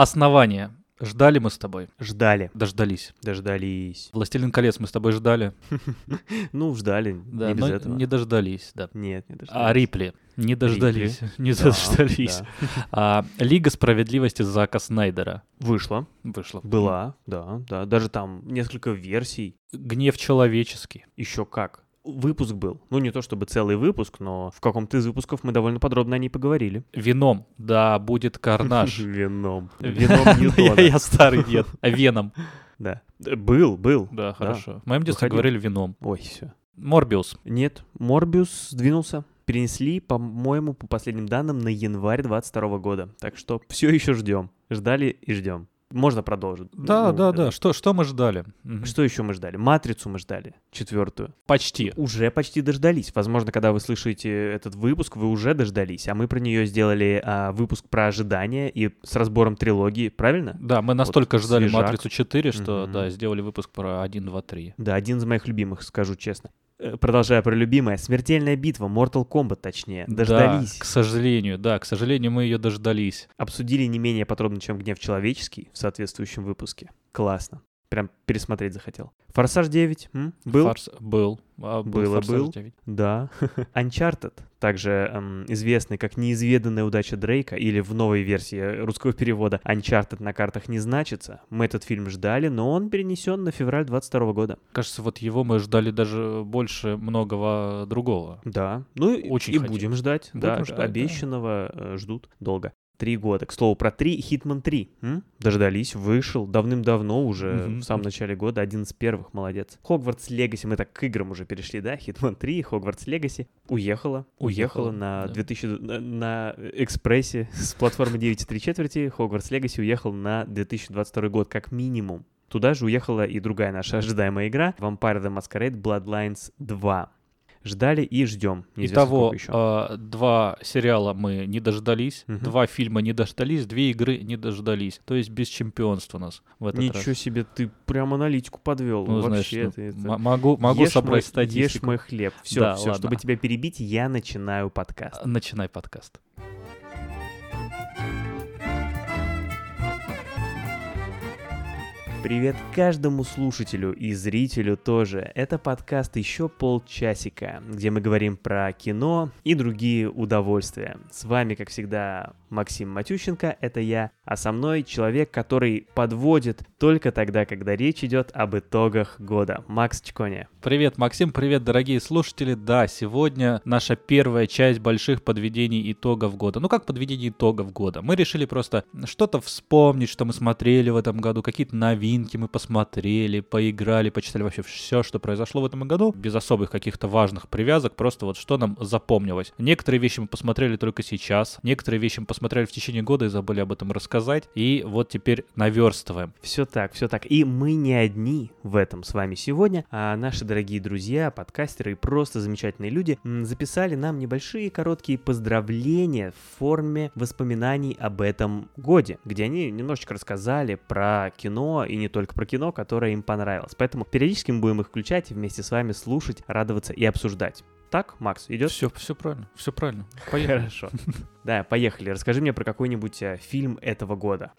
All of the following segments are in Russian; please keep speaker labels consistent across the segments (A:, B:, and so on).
A: Основание. Ждали мы с тобой.
B: Ждали.
A: Дождались.
B: Дождались.
A: Властелин колец мы с тобой ждали.
B: Ну, ждали.
A: Да, но не дождались, да.
B: Нет, не дождались.
A: А Рипли. Не дождались. Не
B: Да,
A: дождались.
B: да.
A: А, Лига справедливости Зака Снайдера
B: Вышла.
A: вышла.
B: Была, да, да. Даже там несколько версий.
A: Гнев человеческий.
B: Еще как. Выпуск был. Ну, не то чтобы целый выпуск, но в каком-то из выпусков мы довольно подробно о ней поговорили.
A: Вином. Да, будет карнаж.
B: Вином. Вином Ньютона.
A: Я старый дед. А Веном.
B: Да. Был, был.
A: Да, хорошо. В моем детстве говорили вином.
B: Ой, все.
A: Морбиус.
B: Нет, Морбиус сдвинулся. Перенесли, по-моему, по последним данным, на январь 22 года. Так что все еще ждем. Ждали и ждем. Можно продолжить.
A: Да,
B: Ну,
A: да,
B: э,
A: да. Что, что мы ждали?
B: Что еще мы ждали? Матрицу мы ждали, четвертую.
A: Почти.
B: Уже почти дождались. Возможно, когда вы слышите этот выпуск, вы уже дождались. А мы про нее сделали а, выпуск про ожидания и с разбором трилогии, правильно?
A: Да, мы настолько ждали
B: свежак.
A: «Матрицу 4», что,
B: Мгм.
A: да, сделали выпуск про 1, 2, 3.
B: Да, один из моих любимых, скажу честно. Э, Продолжая про любимое. Смертельная битва, Mortal Kombat точнее. Дождались.
A: Да, к сожалению, да, к сожалению, мы ее дождались.
B: Обсудили не менее подробно, чем «Гнев человеческий» в соответствующем выпуске. Классно. Прям пересмотреть захотел. «Форсаж 9» м? был?
A: Форс- Был. А, был
B: Было,
A: «Форсаж
B: был.
A: 9».
B: Да. Uncharted, также эм, известный как «Неизведанная удача Дрейка» или в новой версии русского перевода «Uncharted» на картах не значится. Мы этот фильм ждали, но он перенесен на февраль 22 года.
A: Кажется, вот его мы ждали даже больше многого другого.
B: Да. Ну и-
A: Очень
B: и
A: хотим.
B: будем ждать.
A: Будем
B: да,
A: ждать, да.
B: обещанного э, ждут долго. Три года. К слову, про три Хитман 3. м? Дождались, вышел давным-давно уже,
A: Мгм.
B: в самом начале года, один из первых, молодец. Хогвартс Легаси, мы так к играм уже перешли, да? Хитман 3, Хогвартс Легаси. Уехала, уехала,
A: Уехала,
B: на
A: да.
B: 2000, на, на экспрессе с платформы 9,3 четверти. Хогвартс Легаси уехал на 2022 год, как минимум. Туда же уехала и другая наша ожидаемая игра Vampire the Masquerade Bloodlines 2. Ждали и ждем.
A: Итого,
B: еще.
A: а, два сериала мы не дождались,
B: Мгм.
A: два фильма не дождались, две игры не дождались. То есть без чемпионства у нас в этот
B: Ничего
A: раз.
B: себе, ты прям аналитику подвел.
A: Ну, знаешь,
B: Вообще,
A: ну,
B: ты это-
A: могу, могу
B: Ешь
A: собрать
B: мой-
A: статистику.
B: Ешь мой хлеб. Все,
A: Да,
B: все,
A: ладно.
B: чтобы тебя перебить, я начинаю подкаст.
A: Начинай подкаст.
B: Привет каждому слушателю и зрителю тоже. Это подкаст «Еще полчасика», где мы говорим про кино и другие удовольствия. С вами, как всегда, Максим Матющенко, это я, а со мной человек, который подводит только тогда, когда речь идет об итогах года. Макс Чконя.
A: Привет, Максим, привет, дорогие слушатели. Да, сегодня наша первая часть больших подведений итогов года. Ну как подведение итогов года? Мы решили просто что-то вспомнить, что мы смотрели в этом году, какие-то новинки мы посмотрели, поиграли, почитали вообще все, что произошло в этом году, без особых каких-то важных привязок, просто вот что нам запомнилось. Некоторые вещи мы посмотрели только сейчас, некоторые вещи мы посмотрели в течение года и забыли об этом рассказать, и вот теперь наверстываем.
B: Все так, все так. И мы не одни в этом с вами сегодня, а наши дорогие друзья, подкастеры и просто замечательные люди записали нам небольшие короткие поздравления в форме воспоминаний об этом годе, где они немножечко рассказали про кино и не только про кино, которое им понравилось. Поэтому периодически мы будем их включать и вместе с вами слушать, радоваться и обсуждать. Так, Макс, идет?
A: Все, все правильно, все правильно. Поехали.
B: Хорошо. Да, поехали. Расскажи мне про какой-нибудь э, фильм этого года.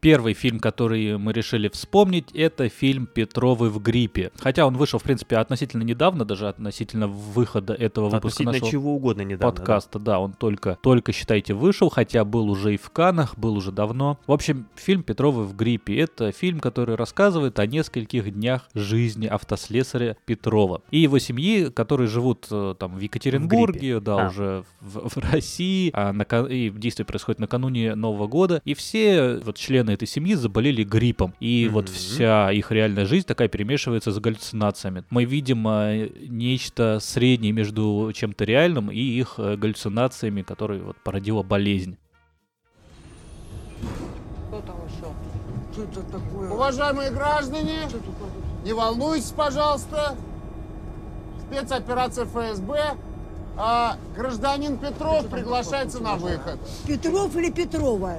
A: Первый фильм, который мы решили вспомнить, это фильм «Петровы в гриппе». Хотя он вышел, в принципе, относительно недавно, даже относительно выхода этого выпуска
B: Относительно
A: нашего
B: чего угодно недавно. да?
A: подкаста. Да, он только, только, считайте, вышел, хотя был уже и в Канах, был уже давно. В общем, фильм «Петровы в гриппе» — это фильм, который рассказывает о нескольких днях жизни автослесаря Петрова и его семьи, которые живут э, там в Екатеринбурге, да,
B: А.
A: уже в, в России, а нака- и действие происходит накануне Нового года, и все вот члены этой семьи заболели гриппом, и вот
B: Мгм.
A: вся их реальная жизнь такая перемешивается с галлюцинациями. Мы видим э, нечто среднее между чем-то реальным и их э, галлюцинациями, которые вот породила болезнь.
C: Кто там еще?
D: Что это такое?
C: Уважаемые граждане, не волнуйтесь, пожалуйста. Спецоперация ФСБ. А, гражданин Петров приглашается на выход.
D: Петров или Петрова?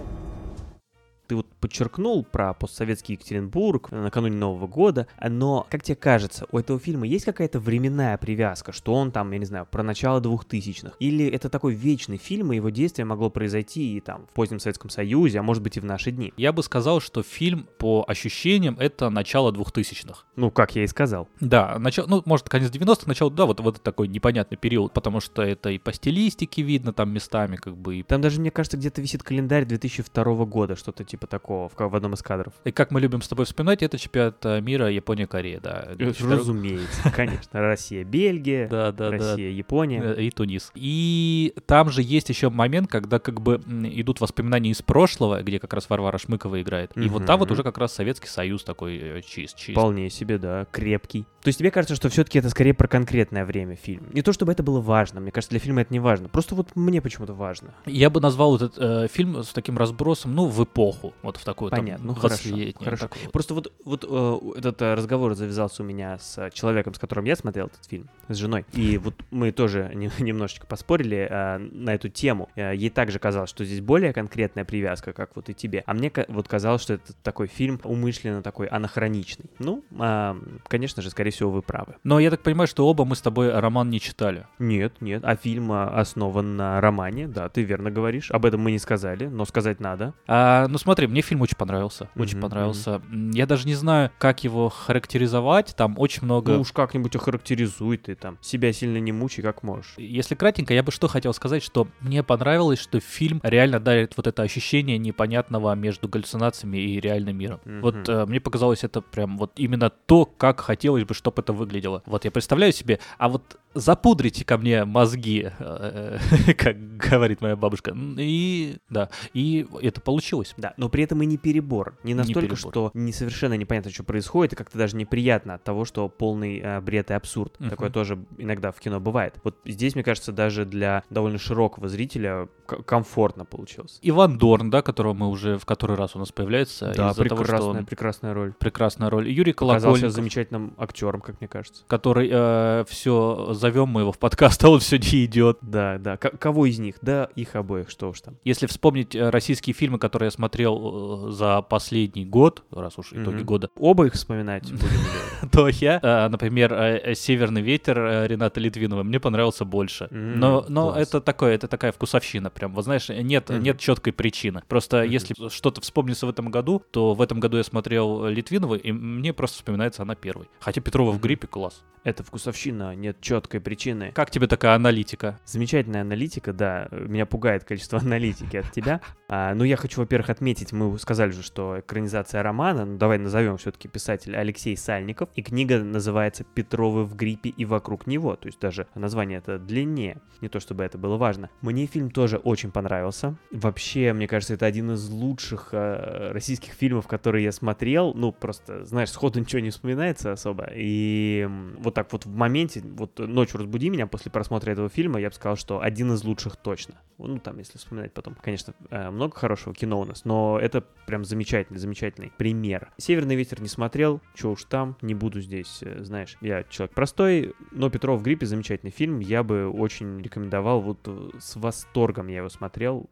B: Ты вот подчеркнул про постсоветский Екатеринбург э, накануне Нового года, но, как тебе кажется, у этого фильма есть какая-то временная привязка, что он там, я не знаю, про начало двухтысячных? Или это такой вечный фильм, и его действие могло произойти и там в позднем Советском Союзе, а может быть и в наши дни?
A: Я бы сказал, что фильм по ощущениям это начало двухтысячных.
B: Ну, как я и сказал.
A: Да, начало, ну, может, конец 90-х, начало, да, вот, вот такой непонятный период, потому что это и по стилистике видно там местами, как бы, и,
B: Там даже, мне кажется, где-то висит календарь 2002 года, что-то типа такого, в, в одном из кадров.
A: и как мы любим с тобой вспоминать, это чемпионат э, мира Япония-Корея, да.
B: Э,
A: 2002
B: Разумеется, конечно. Россия, Бельгия,
A: Да, да, да.
B: Россия, Япония.
A: Э, И Тунис. И там же есть еще момент, когда как бы идут воспоминания из прошлого, где как раз Варвара Шмыкова играет. И вот там вот уже как раз Советский Союз такой чист, чист.
B: Вполне себе, да, крепкий. То есть тебе кажется, что все-таки это скорее про конкретное время фильм. Не то чтобы это было важно, мне кажется, для фильма это не важно. Просто вот мне почему-то важно.
A: Я бы назвал этот э, фильм с таким разбросом, ну, в эпоху, вот в такую там,
B: Понятно, ну хорошо,
A: 20-летнюю
B: хорошо.
A: такую.
B: Просто вот, вот э, этот э, разговор завязался у меня с э, человеком, с которым я смотрел этот фильм, с женой. И вот мы тоже не- немножечко поспорили э, на эту тему. Э, ей также казалось, что здесь более конкретная привязка, как вот и тебе. А мне вот казалось, что это такой фильм умышленно такой анахроничный. Ну, а, конечно же, скорее всего, вы правы.
A: Но я так понимаю, что оба мы с тобой роман не читали.
B: Нет, нет, а фильм а, основан на романе, да, ты верно говоришь. Об этом мы не сказали, но сказать надо.
A: А, ну смотри, мне фильм очень понравился. Очень
B: Мгм,
A: понравился. М, Я даже не знаю, как его характеризовать. Там очень много.
B: Ну уж как-нибудь охарактеризуй ты там. Себя сильно не мучай, как можешь.
A: Если кратенько, я бы что хотел сказать, что мне понравилось, что фильм реально дарит вот это ощущение непонятного между галлюцинациями и реальным миром.
B: Мгм.
A: Вот э, мне показалось это прям вот именно то, как хотелось бы, чтобы это выглядело. Вот я представляю себе, а вот запудрите ко мне мозги, э, как говорит моя бабушка. И да, и это получилось.
B: Да, но при этом и не перебор. Не настолько,
A: перебор.
B: что не совершенно непонятно, что происходит, и как-то даже неприятно от того, что полный э, бред и абсурд.
A: Мгм.
B: Такое тоже иногда в кино бывает. Вот здесь, мне кажется, даже для довольно широкого зрителя к- комфортно получилось.
A: Иван Дорн, да, которого мы уже в который раз у нас появляется.
B: Да,
A: из-за того, что
B: прекрасная,
A: он-
B: прекрасная роль.
A: прекрасная роль. Юрий
B: Оказался
A: Колокольников.
B: замечательным актером, как мне кажется.
A: который все зовем мы его в подкаст, а он все не идет.
B: Да, да. К- кого из них? Да, их обоих, что уж там.
A: Если вспомнить э, российские фильмы, которые я смотрел э, за последний год, раз уж итоги
B: Мгм.
A: года,
B: Оба их вспоминать будем
A: то я, э, например, э, «Северный ветер» Рената Литвинова мне понравился больше. Но, но это такое, это такая вкусовщина, прям, вот знаешь, нет, нет четкой причины. Просто если что-то вспомнится в этом году, то в этом году я смотрел Литвинову, и мне просто вспоминается она первой. Хотя Петрова в гриппе класс.
B: Это вкусовщина, нет четкой причины.
A: Как тебе такая аналитика?
B: Замечательная аналитика, да. Меня пугает количество аналитики от тебя. А, ну, я хочу, во-первых, отметить, мы сказали же, что экранизация романа, ну, давай назовем все-таки писатель Алексей Сальников, и книга называется «Петровы в гриппе и вокруг него», то есть даже название это длиннее, не то чтобы это было важно. Мне фильм тоже очень понравился. Вообще, мне кажется, это один из лучших э, российских фильмов, которые я смотрел. Ну, просто, знаешь, сходу ничего не вспоминается особо. И вот так вот в моменте, вот ночью разбуди меня после просмотра этого фильма, я бы сказал, что один из лучших точно. Ну, там, если вспоминать потом, конечно, э, много хорошего кино у нас, но это прям замечательный, замечательный пример. «Северный ветер» не смотрел, что уж там, не буду здесь, э, знаешь, я человек простой, но «Петров в гриппе» замечательный фильм, я бы очень рекомендовал, вот э, с восторгом я его смотрел.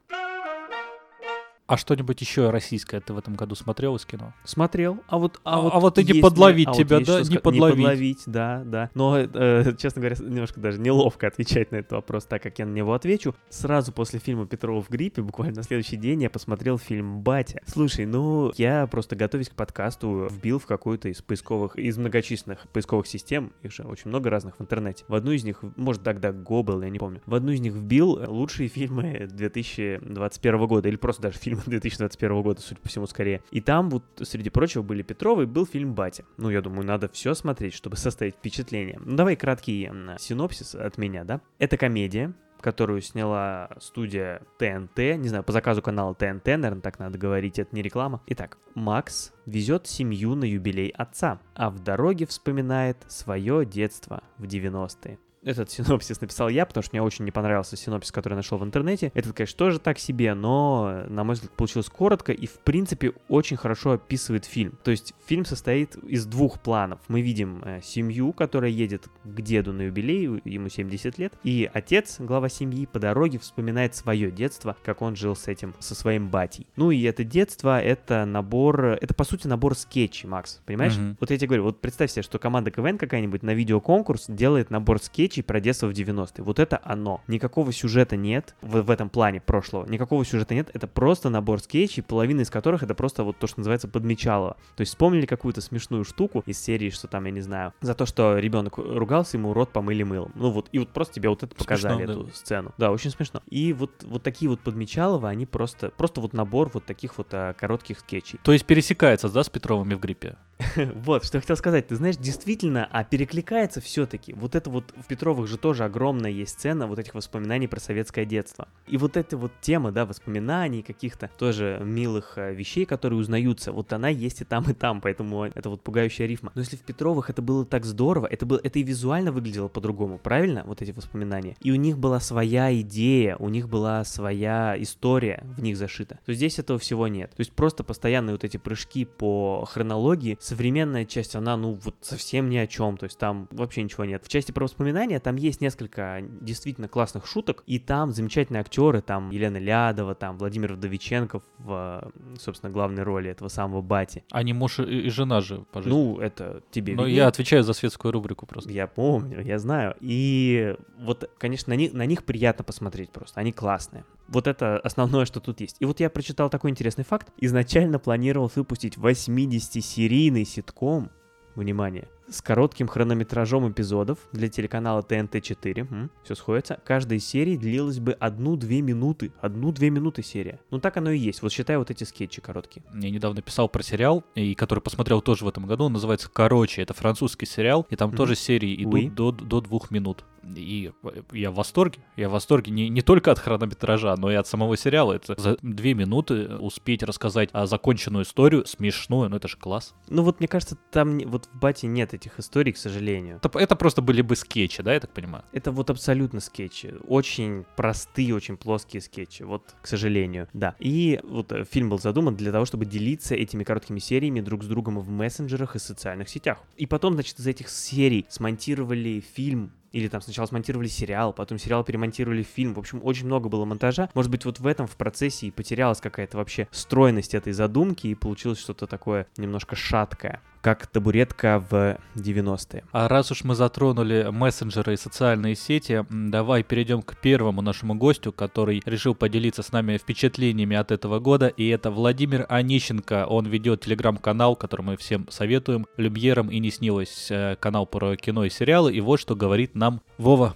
A: А что-нибудь еще российское ты в этом году смотрел из кино?
B: Смотрел, а вот...
A: А- а вот и не подловить
B: а вот
A: тебя,
B: есть
A: да, не подловить.
B: Не подловить, да, да. Но, э, честно говоря, немножко даже неловко отвечать на этот вопрос, так как я на него отвечу. Сразу после фильма «Петрова в гриппе», буквально на следующий день, я посмотрел фильм «Батя». Слушай, ну, я просто, готовясь к подкасту, вбил в какую-то из поисковых, из многочисленных поисковых систем, их же очень много разных в интернете. В одну из них, может, тогда был, я не помню. В одну из них вбил лучшие фильмы 2021 года, или просто даже фильмы 2021 года, судя по всему, скорее. И там вот, среди прочего, были Петровы, был фильм «Батя». Ну, я думаю, надо все смотреть, чтобы составить впечатление. Ну, давай краткий м, синопсис от меня, да? Это комедия, которую сняла студия ТНТ, не знаю, по заказу канала ТНТ, наверное, так надо говорить, это не реклама. Итак, Макс везет семью на юбилей отца, а в дороге вспоминает свое детство в 90-е. Этот синопсис написал я, потому что мне очень не понравился синопсис, который я нашел в интернете. Этот, конечно, тоже так себе, но, на мой взгляд, получилось коротко и, в принципе, очень хорошо описывает фильм. То есть фильм состоит из двух планов. Мы видим э, семью, которая едет к деду на юбилей, ему 70 лет, и отец, глава семьи, по дороге вспоминает свое детство, как он жил с этим, со своим батей. Ну и это детство, это набор, это, по сути, набор скетчей, Макс, понимаешь?
A: Мгм.
B: Вот я тебе говорю, вот представь себе, что команда КВН какая-нибудь на видеоконкурс делает набор скетчей про детство в 90-е. Вот это оно. Никакого сюжета нет в, в этом плане прошлого. Никакого сюжета нет. Это просто набор скетчей, половина из которых это просто вот то, что называется подмечалово. То есть вспомнили какую-то смешную штуку из серии, что там, я не знаю, за то, что ребенок ругался, ему рот помыли мылом. Ну вот, и вот просто тебе вот это показали,
A: Смешно, да.
B: эту сцену. Да, очень смешно. И вот, вот такие вот подмечалова, они просто, просто вот набор вот таких вот а, коротких скетчей.
A: То есть пересекается, да, с Петровыми в гриппе?
B: Вот, что я хотел сказать. Ты знаешь, действительно, а перекликается все-таки. Вот это вот в Петровых же тоже огромная есть сцена вот этих воспоминаний про советское детство. И вот эта вот тема, да, воспоминаний каких-то тоже милых э, вещей, которые узнаются, вот она есть и там, и там, поэтому это вот пугающая рифма. Но если в Петровых это было так здорово, это, было, это и визуально выглядело по-другому, правильно? Вот эти воспоминания. И у них была своя идея, у них была своя история в них зашита. То здесь этого всего нет. То есть просто постоянные вот эти прыжки по хронологии, современная часть, она, ну, вот совсем ни о чем, то есть там вообще ничего нет. В части про воспоминания там есть несколько действительно классных шуток, и там замечательные актеры, там Елена Лядова, там Владимир Вдовиченков в, собственно, главной роли этого самого Бати.
A: Они муж и, жена же по жизни.
B: Ну, это тебе
A: Но
B: виднее.
A: я отвечаю за светскую рубрику просто.
B: Я помню, я знаю. И вот, конечно, на них, на них приятно посмотреть просто. Они классные. Вот это основное, что тут есть. И вот я прочитал такой интересный факт. Изначально планировал выпустить 80-серийный ситком, внимание, с коротким хронометражом эпизодов для телеканала ТНТ-4. Все сходится. Каждая из серий длилась бы одну-две минуты. Одну-две минуты серия. Ну так оно и есть. Вот считай вот эти скетчи короткие.
A: Я недавно писал про сериал, и который посмотрел тоже в этом году. Он называется «Короче». Это французский сериал, и там
B: Мгм.
A: тоже серии идут
B: Oui.
A: до, до двух минут. И я в восторге. Я в восторге не, не только от хронометража, но и от самого сериала. Это за две минуты успеть рассказать а, законченную историю, смешную. Ну это же класс.
B: Ну вот мне кажется, там вот в Бате нет этих историй, к сожалению.
A: Это, это просто были бы скетчи, да, я так понимаю?
B: Это вот абсолютно скетчи. Очень простые, очень плоские скетчи. Вот, к сожалению, да. И вот э, фильм был задуман для того, чтобы делиться этими короткими сериями друг с другом в мессенджерах и социальных сетях. И потом, значит, из этих серий смонтировали фильм или там сначала смонтировали сериал, потом сериал перемонтировали в фильм. В общем, очень много было монтажа. Может быть, вот в этом в процессе и потерялась какая-то вообще стройность этой задумки, и получилось что-то такое немножко шаткое, как табуретка в 90-е.
A: А раз уж мы затронули мессенджеры и социальные сети, давай перейдем к первому нашему гостю, который решил поделиться с нами впечатлениями от этого года. И это Владимир Онищенко. Он ведет телеграм-канал, который мы всем советуем. Люмьером и не снилось э, канал про кино и сериалы. И вот что говорит нам Вова.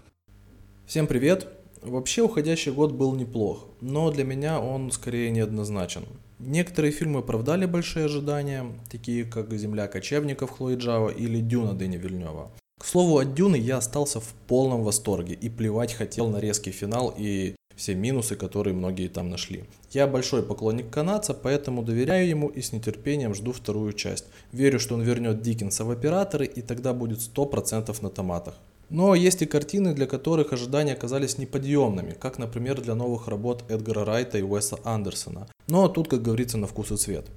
D: Всем привет! Вообще уходящий год был неплох, но для меня он скорее неоднозначен. Некоторые фильмы оправдали большие ожидания, такие как «Земля кочевников» Хлои Джао или «Дюна» Дэни Вильнева. К слову, от «Дюны» я остался в полном восторге и плевать хотел на резкий финал и все минусы, которые многие там нашли. Я большой поклонник канадца, поэтому доверяю ему и с нетерпением жду вторую часть. Верю, что он вернет Диккенса в операторы и тогда будет 100% на томатах. Но есть и картины, для которых ожидания оказались неподъемными, как, например, для новых работ Эдгара Райта и Уэса Андерсона. Но тут, как говорится, на вкус и цвет.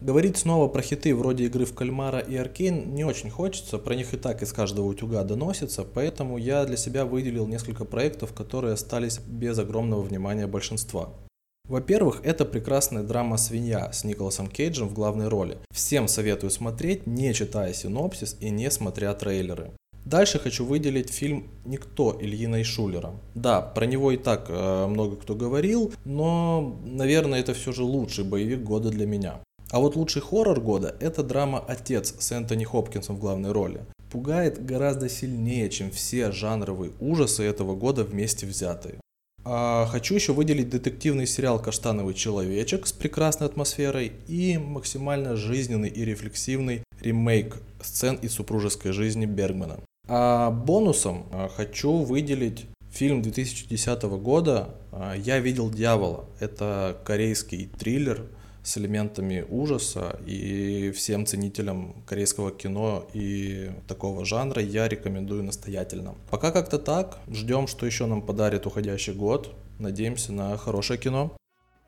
D: Говорить снова про хиты вроде игры в кальмара и Аркейн не очень хочется, про них и так из каждого утюга доносится, поэтому я для себя выделил несколько проектов, которые остались без огромного внимания большинства. Во-первых, это прекрасная драма «Свинья» с Николасом Кейджем в главной роли. Всем советую смотреть, не читая синопсис и не смотря трейлеры. Дальше хочу выделить фильм «Никто» Ильина Шулера. Да, про него и так э, много кто говорил, но, наверное, это все же лучший боевик года для меня. А вот лучший хоррор года – это драма «Отец» с Энтони Хопкинсом в главной роли. Пугает гораздо сильнее, чем все жанровые ужасы этого года вместе взятые. А хочу еще выделить детективный сериал «Каштановый человечек» с прекрасной атмосферой и максимально жизненный и рефлексивный ремейк сцен из супружеской жизни Бергмана. А бонусом а, хочу выделить фильм 2010 года а, «Я видел дьявола». Это корейский триллер с элементами ужаса, и всем ценителям корейского кино и такого жанра я рекомендую настоятельно. Пока как-то так, ждем, что еще нам подарит уходящий год, надеемся на хорошее кино.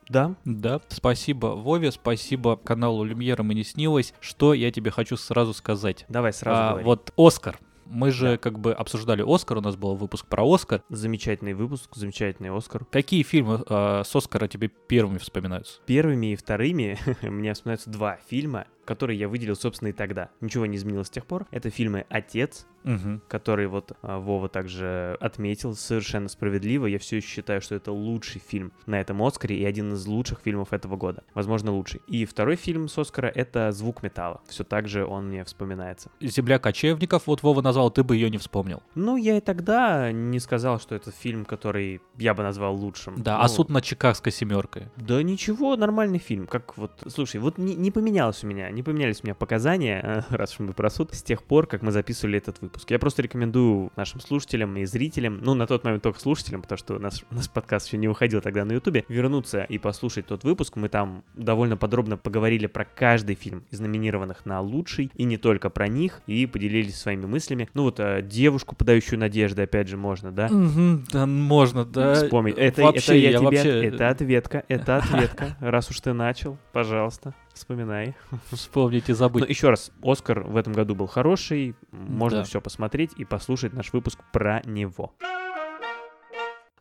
B: Да,
A: Да, спасибо Вове, спасибо каналу Люмьера «Мы не снилось». Что я тебе хочу сразу сказать?
B: давай сразу
A: А,
B: говори.
A: вот Оскар. Мы же
B: Да.
A: как бы обсуждали Оскар, у нас был выпуск про Оскар.
B: Замечательный выпуск, замечательный Оскар.
A: Какие фильмы э, с Оскара тебе первыми вспоминаются?
B: Первыми и вторыми мне вспоминаются два фильма, которые я выделил, собственно, и тогда. Ничего не изменилось с тех пор. Это фильмы «Отец»,
A: Мгм.
B: который вот а, Вова также отметил совершенно справедливо. Я все еще считаю, что это лучший фильм на этом Оскаре и один из лучших фильмов этого года. Возможно, лучший. И второй фильм с Оскара — это «Звук металла». Все так же он мне вспоминается.
A: «Земля кочевников», вот Вова назвал, ты бы ее не вспомнил.
B: Ну, я и тогда не сказал, что это фильм, который я бы назвал лучшим.
A: Да,
B: Ну,
A: а суд над Чикагской семеркой.
B: Да ничего, нормальный фильм. Как вот, слушай, вот не, не поменялось у меня, не поменялись у меня показания, раз уж мы про суд, с тех пор, как мы записывали этот выпуск. Я просто рекомендую нашим слушателям и зрителям, ну, на тот момент только слушателям, потому что у нас, у нас подкаст еще не выходил тогда на Ютубе, вернуться и послушать тот выпуск. Мы там довольно подробно поговорили про каждый фильм из номинированных на лучший, и не только про них, и поделились своими мыслями. Ну вот, э, девушку, подающую надежды, опять же, можно, да?
A: Мгм, да, можно, да.
B: Вспомнить. Это,
A: вообще,
B: это я, тебе,
A: вообще
B: это ответка, это ответка. Раз уж ты начал, пожалуйста, вспоминай.
A: вспомнить и забыть.
B: Но еще раз, Оскар в этом году был хороший, можно
A: Да.
B: все посмотреть и послушать наш выпуск про него.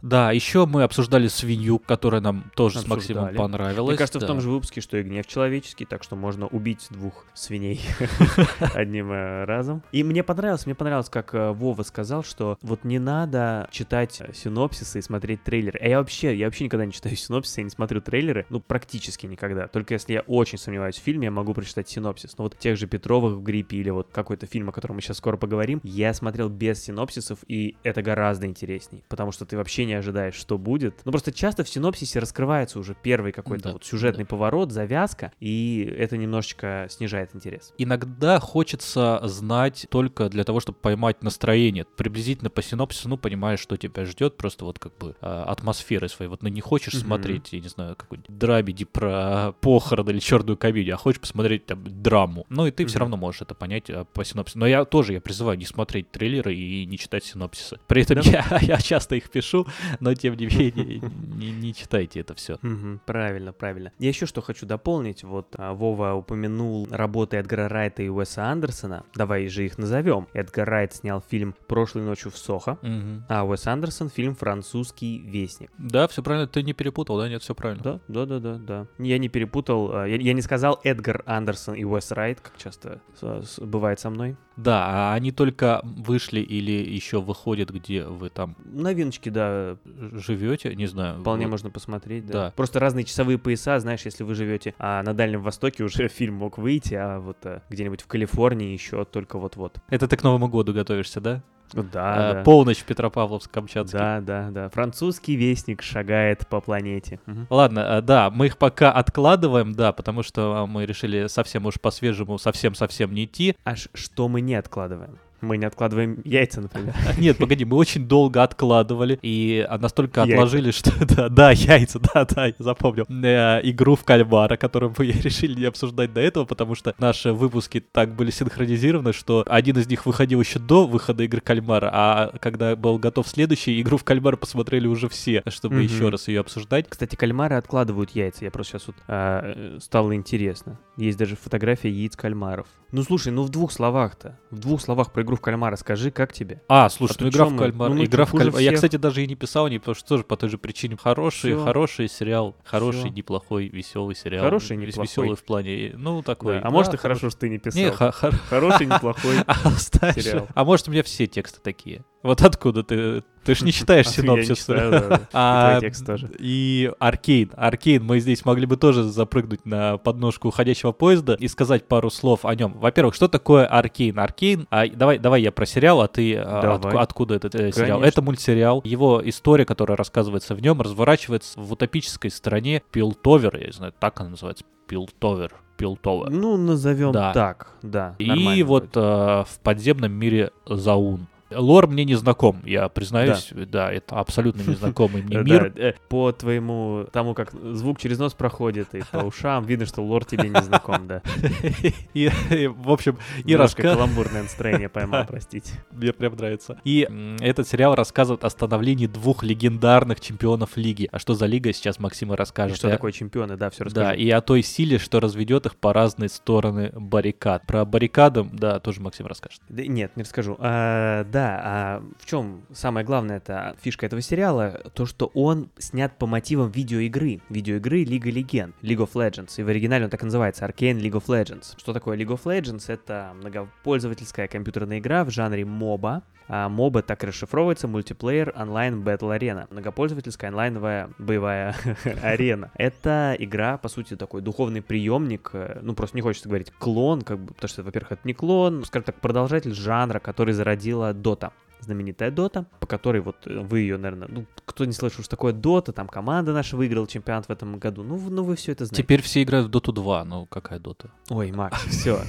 A: Да, еще мы обсуждали свинью, которая нам тоже с Максимом
B: Обсуждали.
A: понравилась.
B: Мне кажется,
A: да.
B: в том же выпуске, что и гнев человеческий, так что можно убить двух свиней одним э, разом. И мне понравилось, мне понравилось, как э, Вова сказал, что вот не надо читать э, синопсисы и смотреть трейлеры. А я вообще, я вообще никогда не читаю синопсисы, я не смотрю трейлеры, ну, практически никогда. Только если я очень сомневаюсь в фильме, я могу прочитать синопсис. Но вот тех же Петровых в гриппе или вот какой-то фильм, о котором мы сейчас скоро поговорим, я смотрел без синопсисов, и это гораздо интересней, потому что ты вообще не ожидаешь, что будет. Ну, просто часто в синопсисе раскрывается уже первый какой-то
A: Да,
B: вот сюжетный поворот, завязка, и это немножечко снижает интерес.
A: Иногда хочется знать только для того, чтобы поймать настроение. Приблизительно по синопсису, ну, понимаешь, что тебя ждет, просто вот как бы а, атмосферы своей. Вот ну, не хочешь
B: Мгм.
A: смотреть, я не знаю, какой-нибудь драмеди про похороны или черную комедию, а хочешь посмотреть там драму. Ну, и ты все
B: Мгм.
A: равно можешь это понять а, по синопсису. Но я тоже, я призываю не смотреть трейлеры и не читать синопсисы. При этом
B: Да.
A: я, я часто их пишу, но тем не менее не, не читайте это все.
B: Мгм, правильно, правильно. Я еще что хочу дополнить. Вот а, Вова упомянул работы Эдгара Райта и Уэса Андерсона. Давай же их назовем. Эдгар Райт снял фильм «Прошлой ночью в Сохо», а Уэс Андерсон фильм «Французский вестник».
A: Да, все правильно, ты не перепутал, да? Нет, все правильно.
B: Да, да, да, да, да. Я не перепутал, а, я, я не сказал Эдгар Андерсон и Уэс Райт, как часто бывает со мной.
A: Да, а они только вышли или еще выходят, где вы там
B: Новиночки, да,
A: живете, не знаю.
B: вполне
A: вот.
B: можно посмотреть, да.
A: Да.
B: Просто разные часовые пояса, знаешь, если вы живете а на Дальнем Востоке, уже фильм мог выйти, а вот а, где-нибудь в Калифорнии еще только вот-вот.
A: Это ты к Новому году готовишься, да?
B: Да,
A: А,
B: да.
A: Полночь в Петропавловск-Камчатске.
B: Да, да, да. Французский вестник шагает по планете. Мгм.
A: Ладно, да, мы их пока откладываем, да, потому что а, мы решили совсем уж по-свежему, совсем-совсем не идти.
B: Аж что мы не откладываем? Мы не откладываем яйца, например.
A: Нет, погоди, мы очень долго откладывали и а, настолько
B: Яйца.
A: отложили, что да, да, яйца, да, да, я запомнил. Э, игру в кальмара, которую мы решили не обсуждать до этого, потому что наши выпуски так были синхронизированы, что один из них выходил еще до выхода игры кальмара, а когда был готов следующий, игру в кальмара посмотрели уже все, чтобы
B: Мгм.
A: еще раз ее обсуждать.
B: Кстати, кальмары откладывают яйца. Я просто сейчас вот а, э, стало интересно. Есть даже фотография яиц кальмаров. Ну слушай, ну в двух словах-то. В двух словах про игру в кальмара скажи, как тебе?
A: А, слушай,
B: А
A: ну игра в кальмара.
B: Ну
A: игра в кальмара. Я,
B: всех?
A: кстати, даже и не писал, не потому что тоже по той же причине. Хороший,
B: Всё.
A: хороший сериал. Хороший,
B: Всё.
A: неплохой, веселый сериал.
B: Хороший, неплохой.
A: Веселый в плане, ну, такой.
B: Да, А может
A: да,
B: и хорошо, что ты не писал.
A: Не, хор-
B: Хороший, неплохой.
A: Оставь.
B: сериал.
A: А может, у меня все тексты такие. Вот откуда ты? Ты ж не читаешь синопсис. А,
B: текст тоже.
A: И Arcane. Arcane, мы здесь могли бы тоже запрыгнуть на подножку уходящего поезда и сказать пару слов о нем. Во-первых, что такое Arcane? Arcane, а, давай, давай я про сериал, а ты а, отку- откуда этот э, сериал? Это мультсериал. Его история, которая рассказывается в нем, разворачивается в утопической стране Пилтовер, я не знаю, так она называется, Пилтовер. Пилтовер.
B: Ну, назовем
A: Да.
B: так, да.
A: И вот э, в подземном мире Заун. Лор мне не знаком, я признаюсь, да, это абсолютно незнакомый мне мир.
B: да, э, по твоему, тому, как звук через нос проходит и по ушам, видно, что лор тебе не знаком, да.
A: И, в общем, и рассказ...
B: каламбурное настроение поймал, простите.
A: Мне прям нравится. И этот сериал рассказывает о становлении двух легендарных чемпионов лиги. А что за лига, сейчас Максим и
B: И
A: расскажет.
B: Что такое чемпионы, да, все
A: Да,
B: расскажи.
A: и о той силе, что разведет их по разные стороны баррикад. Про баррикады, да, тоже Максим расскажет.
B: Да, нет, не расскажу. Да, а в чем самое главное это фишка этого сериала? То, что он снят по мотивам видеоигры. Видеоигры Лига Легенд, League of Legends. И в оригинале он так и называется, Arcane League of Legends. Что такое League of Legends? Это многопользовательская компьютерная игра в жанре MOBA. А MOBA так и расшифровывается мультиплеер онлайн Battle Arena. Многопользовательская онлайновая боевая арена. Это игра, по сути, такой духовный приемник, э, ну просто не хочется говорить клон, как бы, потому что, во-первых, это не клон, скажем так, продолжатель жанра, который зародила Dota знаменитая Дота, по которой вот э, вы ее, наверное, ну, кто не слышал, что такое Дота, там команда наша выиграла чемпионат в этом году, ну, ну вы все это знаете.
A: Теперь все играют в Доту 2, ну какая Дота?
B: Ой, Макс, все.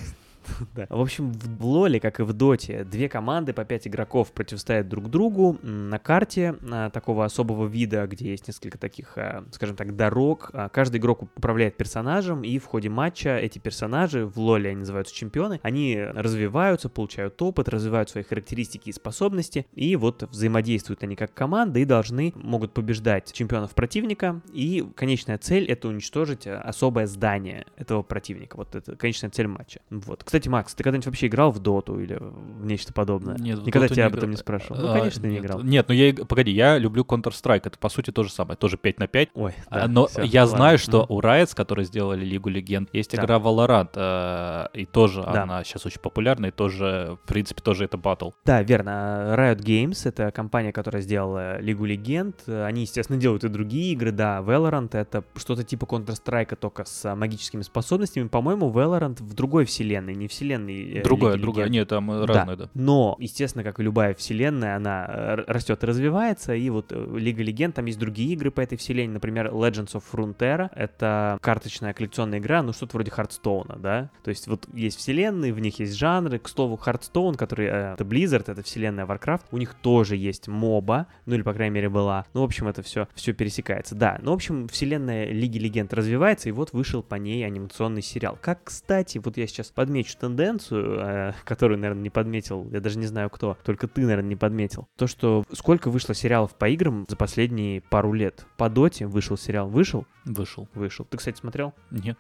B: Да. В общем, в Лоле, как и в Доте, две команды по пять игроков противостоят друг другу на карте а, такого особого вида, где есть несколько таких, а, скажем так, дорог. А, Каждый игрок управляет персонажем, и в ходе матча эти персонажи, в Лоле они называются чемпионы, они развиваются, получают опыт, развивают свои характеристики и способности, и вот взаимодействуют они как команда и должны, могут побеждать чемпионов противника, и конечная цель — это уничтожить особое здание этого противника. Вот это конечная цель матча. Вот. Кстати, Макс, ты когда-нибудь вообще играл в доту или в нечто подобное?
A: Нет,
B: Никогда тебя
A: не
B: об этом
A: играл.
B: не спрашивал. Ну,
A: А,
B: конечно, ты не играл.
A: Нет, ну я, погоди, я люблю Counter-Strike, это по сути то же самое, тоже 5 на 5.
B: Ой,
A: А,
B: да,
A: Но
B: всё,
A: я
B: ладно.
A: знаю, что у Riot, которые сделали Лигу Легенд, есть
B: Да.
A: игра Valorant, э, и тоже
B: Да.
A: она сейчас очень популярна, и тоже, в принципе, тоже это батл.
B: Да, верно. Riot Games — это компания, которая сделала Лигу Легенд. Они, естественно, делают и другие игры, да. Valorant — это что-то типа Counter-Strike, только с магическими способностями. По-моему, Valorant в другой вселенной, не вселенной э,
A: Другая,
B: Лиги
A: другая, нет, там э,
B: Да.
A: да.
B: Но, естественно, как и любая вселенная, она э, растет и развивается, и вот Лига Легенд, там есть другие игры по этой вселенной, например, Legends of Frontera, это карточная коллекционная игра, ну что-то вроде Хардстоуна, да, то есть вот есть вселенные, в них есть жанры, к слову, Hearthstone, который, э, это Blizzard, это вселенная Warcraft, у них тоже есть моба, ну или, по крайней мере, была, ну, в общем, это все, все пересекается, да, ну, в общем, вселенная Лиги Легенд развивается, и вот вышел по ней анимационный сериал. Как, кстати, вот я сейчас подмечу тенденцию, э, которую, наверное, не подметил, я даже не знаю кто, только ты, наверное, не подметил. То, что сколько вышло сериалов по играм за последние пару лет. По Доте вышел сериал. Вышел?
A: Вышел.
B: Вышел. Ты, кстати, смотрел?
A: Нет.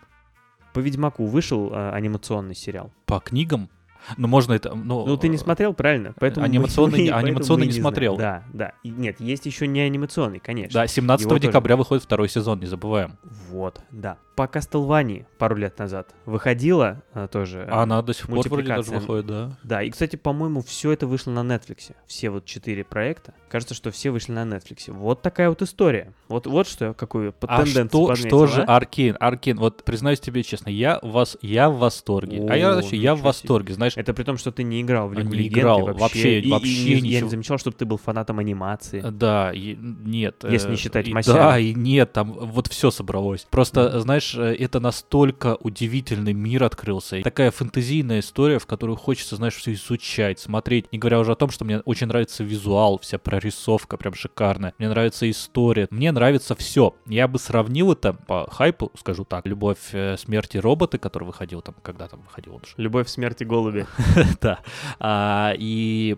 B: По Ведьмаку вышел э, анимационный сериал.
A: По книгам? Ну, можно это... Ну,
B: Ну, ты не смотрел, правильно? Поэтому
A: анимационный-
B: мы- поэтому
A: анимационный
B: мы
A: не
B: знаем.
A: смотрел.
B: Да, да. И нет, есть еще не анимационный, конечно.
A: Да, 17
B: Его тоже.
A: декабря выходит второй сезон, не забываем.
B: Вот, да. По Castlevania пару лет назад выходила э, тоже.
A: А она до сих пор вроде даже выходит, да.
B: Да, и, кстати, по-моему, все это вышло на Netflix. Все вот четыре проекта. Кажется, что все вышли на Netflix. Вот такая вот история. Вот, вот что, какую
A: А
B: тенденцию
A: что,
B: подметил,
A: что же
B: а?
A: Аркейн? Аркейн, вот признаюсь тебе честно, я, вас, я в восторге. а я,
B: О,
A: вообще, я в
B: ничего себе.
A: восторге, знаешь.
B: Это при том, что ты не играл в Лигу
A: не
B: Легенд,
A: играл,
B: и
A: вообще-
B: и- и
A: вообще
B: не- Я
A: ничего.
B: не замечал, чтобы ты был фанатом анимации.
A: Да, и- нет.
B: Если
A: э,
B: не считать
A: и
B: Масяня.
A: Да, и нет, там вот все собралось. Просто, знаешь, э, это настолько удивительный мир открылся. И такая фэнтезийная история, в которую хочется, знаешь, все изучать, смотреть. Не говоря уже о том, что мне очень нравится визуал, вся прорисовка прям шикарная. Мне нравится история. Мне нравится все. Я бы сравнил это по хайпу, скажу так, «Любовь, э, смерти роботы», который выходил там, когда там выходил он же.
B: Любовь, смерть и голуби.
A: Да. А, и...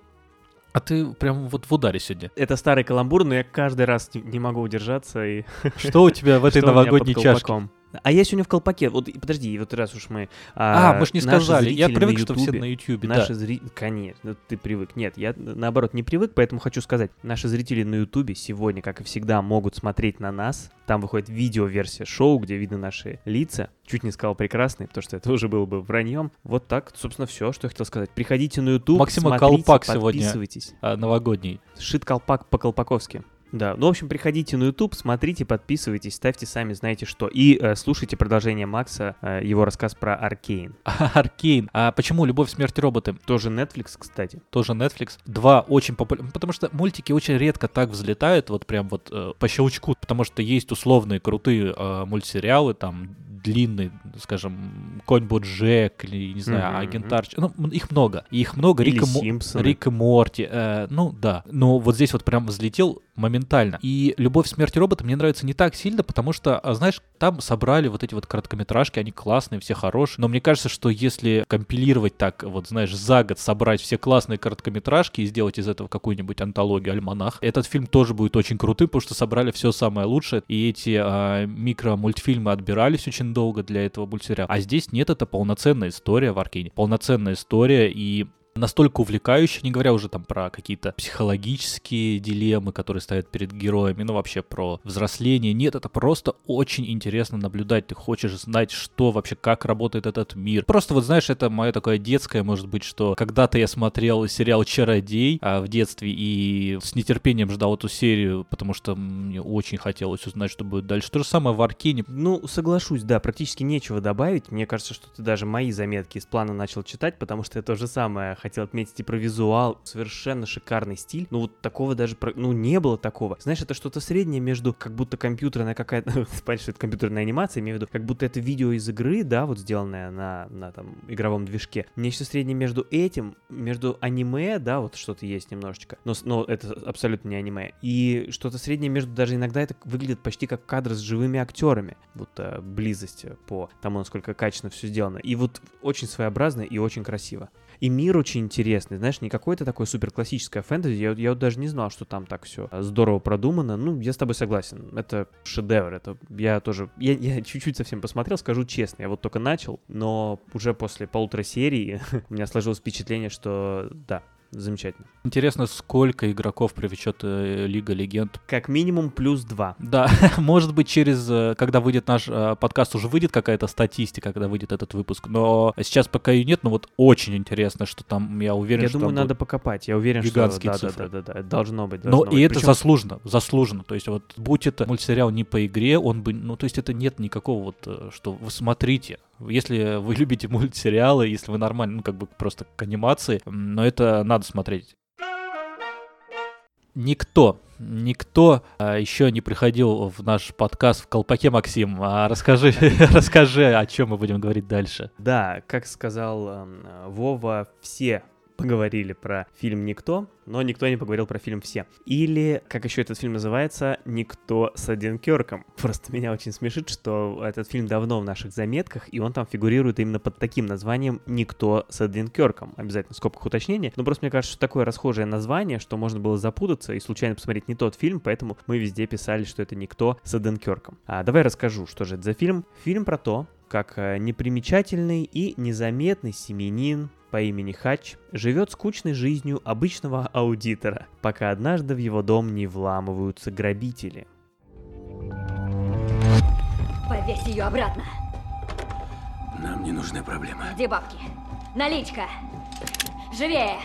A: А ты прям вот в ударе сегодня.
B: Это старый каламбур, но я каждый раз не, не могу удержаться и
A: Что у тебя в этой новогодней чашке?
B: А я сегодня в колпаке. Вот и подожди, вот раз уж мы.
A: А, мы ж не сказали. Я привык,
B: на
A: что все на Ютубе.
B: Наши
A: Да.
B: зрители, конечно, ну, ты привык. Нет, я наоборот не привык, поэтому хочу сказать, наши зрители на Ютубе сегодня, как и всегда, могут смотреть на нас. Там выходит видео-версия шоу, где видно наши лица. Чуть не сказал прекрасные, потому что это уже было бы враньем. Вот так, собственно, все, что я хотел сказать. Приходите на Ютуб,
A: Максима
B: смотрите,
A: колпак сегодня.
B: подписывайтесь.
A: А, новогодний.
B: Шит колпак по-колпаковски. Да, ну, в общем, приходите на YouTube, смотрите, подписывайтесь, ставьте сами знаете что. И э, слушайте продолжение Макса, э, его рассказ про Аркейн.
A: Аркейн. А почему «Любовь, смерть роботы»?
B: Тоже Netflix, кстати.
A: Тоже Netflix. Два очень популярных, потому что мультики очень редко так взлетают, вот прям вот э, по щелчку, потому что есть условные крутые э, мультсериалы, там длинный, скажем, Конь Боджек или, не знаю,
B: Мгм,
A: Агент. Ну, их много. И Их много.
B: Или
A: Рик
B: Симпсоны.
A: Рик и Морти. э, ну, да. Но вот здесь вот прям взлетел моментально. И «Любовь, смерть и роботы» мне нравится не так сильно, потому что, а, знаешь, там собрали вот эти вот короткометражки, они классные, все хорошие. Но мне кажется, что если компилировать так, вот, знаешь, за год собрать все классные короткометражки и сделать из этого какую-нибудь антологию, альманах, этот фильм тоже будет очень крутым, потому что собрали все самое лучшее. И эти а, микромультфильмы отбирались очень долго для этого мультсериала. А здесь нет, это полноценная история в Аркейне. Полноценная история, и настолько увлекающая, не говоря уже там про какие-то психологические дилеммы, которые стоят перед героями, ну вообще про взросление. Нет, это просто очень интересно наблюдать. Ты хочешь знать, что вообще, как работает этот мир. Просто вот знаешь, это мое такое детское, может быть, что когда-то я смотрел сериал «Чародей» а, в детстве и с нетерпением ждал эту серию, потому что мне очень хотелось узнать, что будет дальше. То же самое в Аркейне.
B: Ну, соглашусь, да, практически нечего добавить. Мне кажется, что ты даже мои заметки из плана начал читать, потому что я то же самое хотел отметить и про визуал. Совершенно шикарный стиль. Ну, вот такого даже, ну, не было такого. Знаешь, это что-то среднее между как будто компьютерная какая-то, понятно, что это компьютерная анимация, имею в виду, как будто это видео из игры, да, вот сделанное на, на там игровом движке. Нечто среднее между этим, между аниме, да, вот что-то есть немножечко, но, но это абсолютно не аниме, и что-то среднее между, даже иногда это выглядит почти как кадр с живыми актерами, вот э, близость по тому, насколько качественно все сделано. И вот очень своеобразно и очень красиво. И мир очень интересный, знаешь, не какое-то такое супер классическое фэнтези. Я, я вот даже не знал, что там так все здорово продумано. Ну, я с тобой согласен. Это шедевр. Это я тоже. Я, я чуть-чуть совсем посмотрел, скажу честно. Я вот только начал, но уже после полутора серии у меня сложилось впечатление, что да, замечательно.
A: Интересно, сколько игроков привлечет э, Лига Легенд
B: Как минимум плюс два.
A: Да, может быть, через, э, когда выйдет наш э, подкаст, уже выйдет какая-то статистика, когда выйдет этот выпуск. Но сейчас пока ее нет, но вот очень интересно, что там, я уверен,
B: Я
A: что
B: думаю,
A: там
B: надо покопать. Я уверен,
A: гигантские
B: что да,
A: цифры.
B: да, да, да, да, должно быть.
A: Но
B: должно
A: и
B: быть.
A: это
B: Причем-
A: заслуженно, заслуженно. То есть вот будь это мультсериал не по игре, он бы, ну то есть это нет никакого вот, что вы смотрите. Если вы любите мультсериалы, если вы нормально, ну как бы просто к анимации, но это надо смотреть. Никто, никто а, еще не приходил в наш подкаст в колпаке, Максим. А расскажи, расскажи, о чем мы будем говорить дальше.
B: Да, как сказал эм, Вова, все поговорили про фильм «Никто», но никто не поговорил про фильм «Все». Или, как еще этот фильм называется, «Никто с Один Кёрком». Просто меня очень смешит, что этот фильм давно в наших заметках, и он там фигурирует именно под таким названием «Никто с Один Кёрком». Обязательно в скобках уточнения. Но просто мне кажется, что такое расхожее название, что можно было запутаться и случайно посмотреть не тот фильм, поэтому мы везде писали, что это «Никто с Один Кёрком». А, давай расскажу, что же это за фильм. Фильм про то, как э, непримечательный и незаметный семенин по имени Хач живет скучной жизнью обычного аудитора, пока однажды в его дом не вламываются грабители.
E: Повесь ее обратно.
F: Нам не нужны проблемы.
E: Где бабки? Наличка! Живее!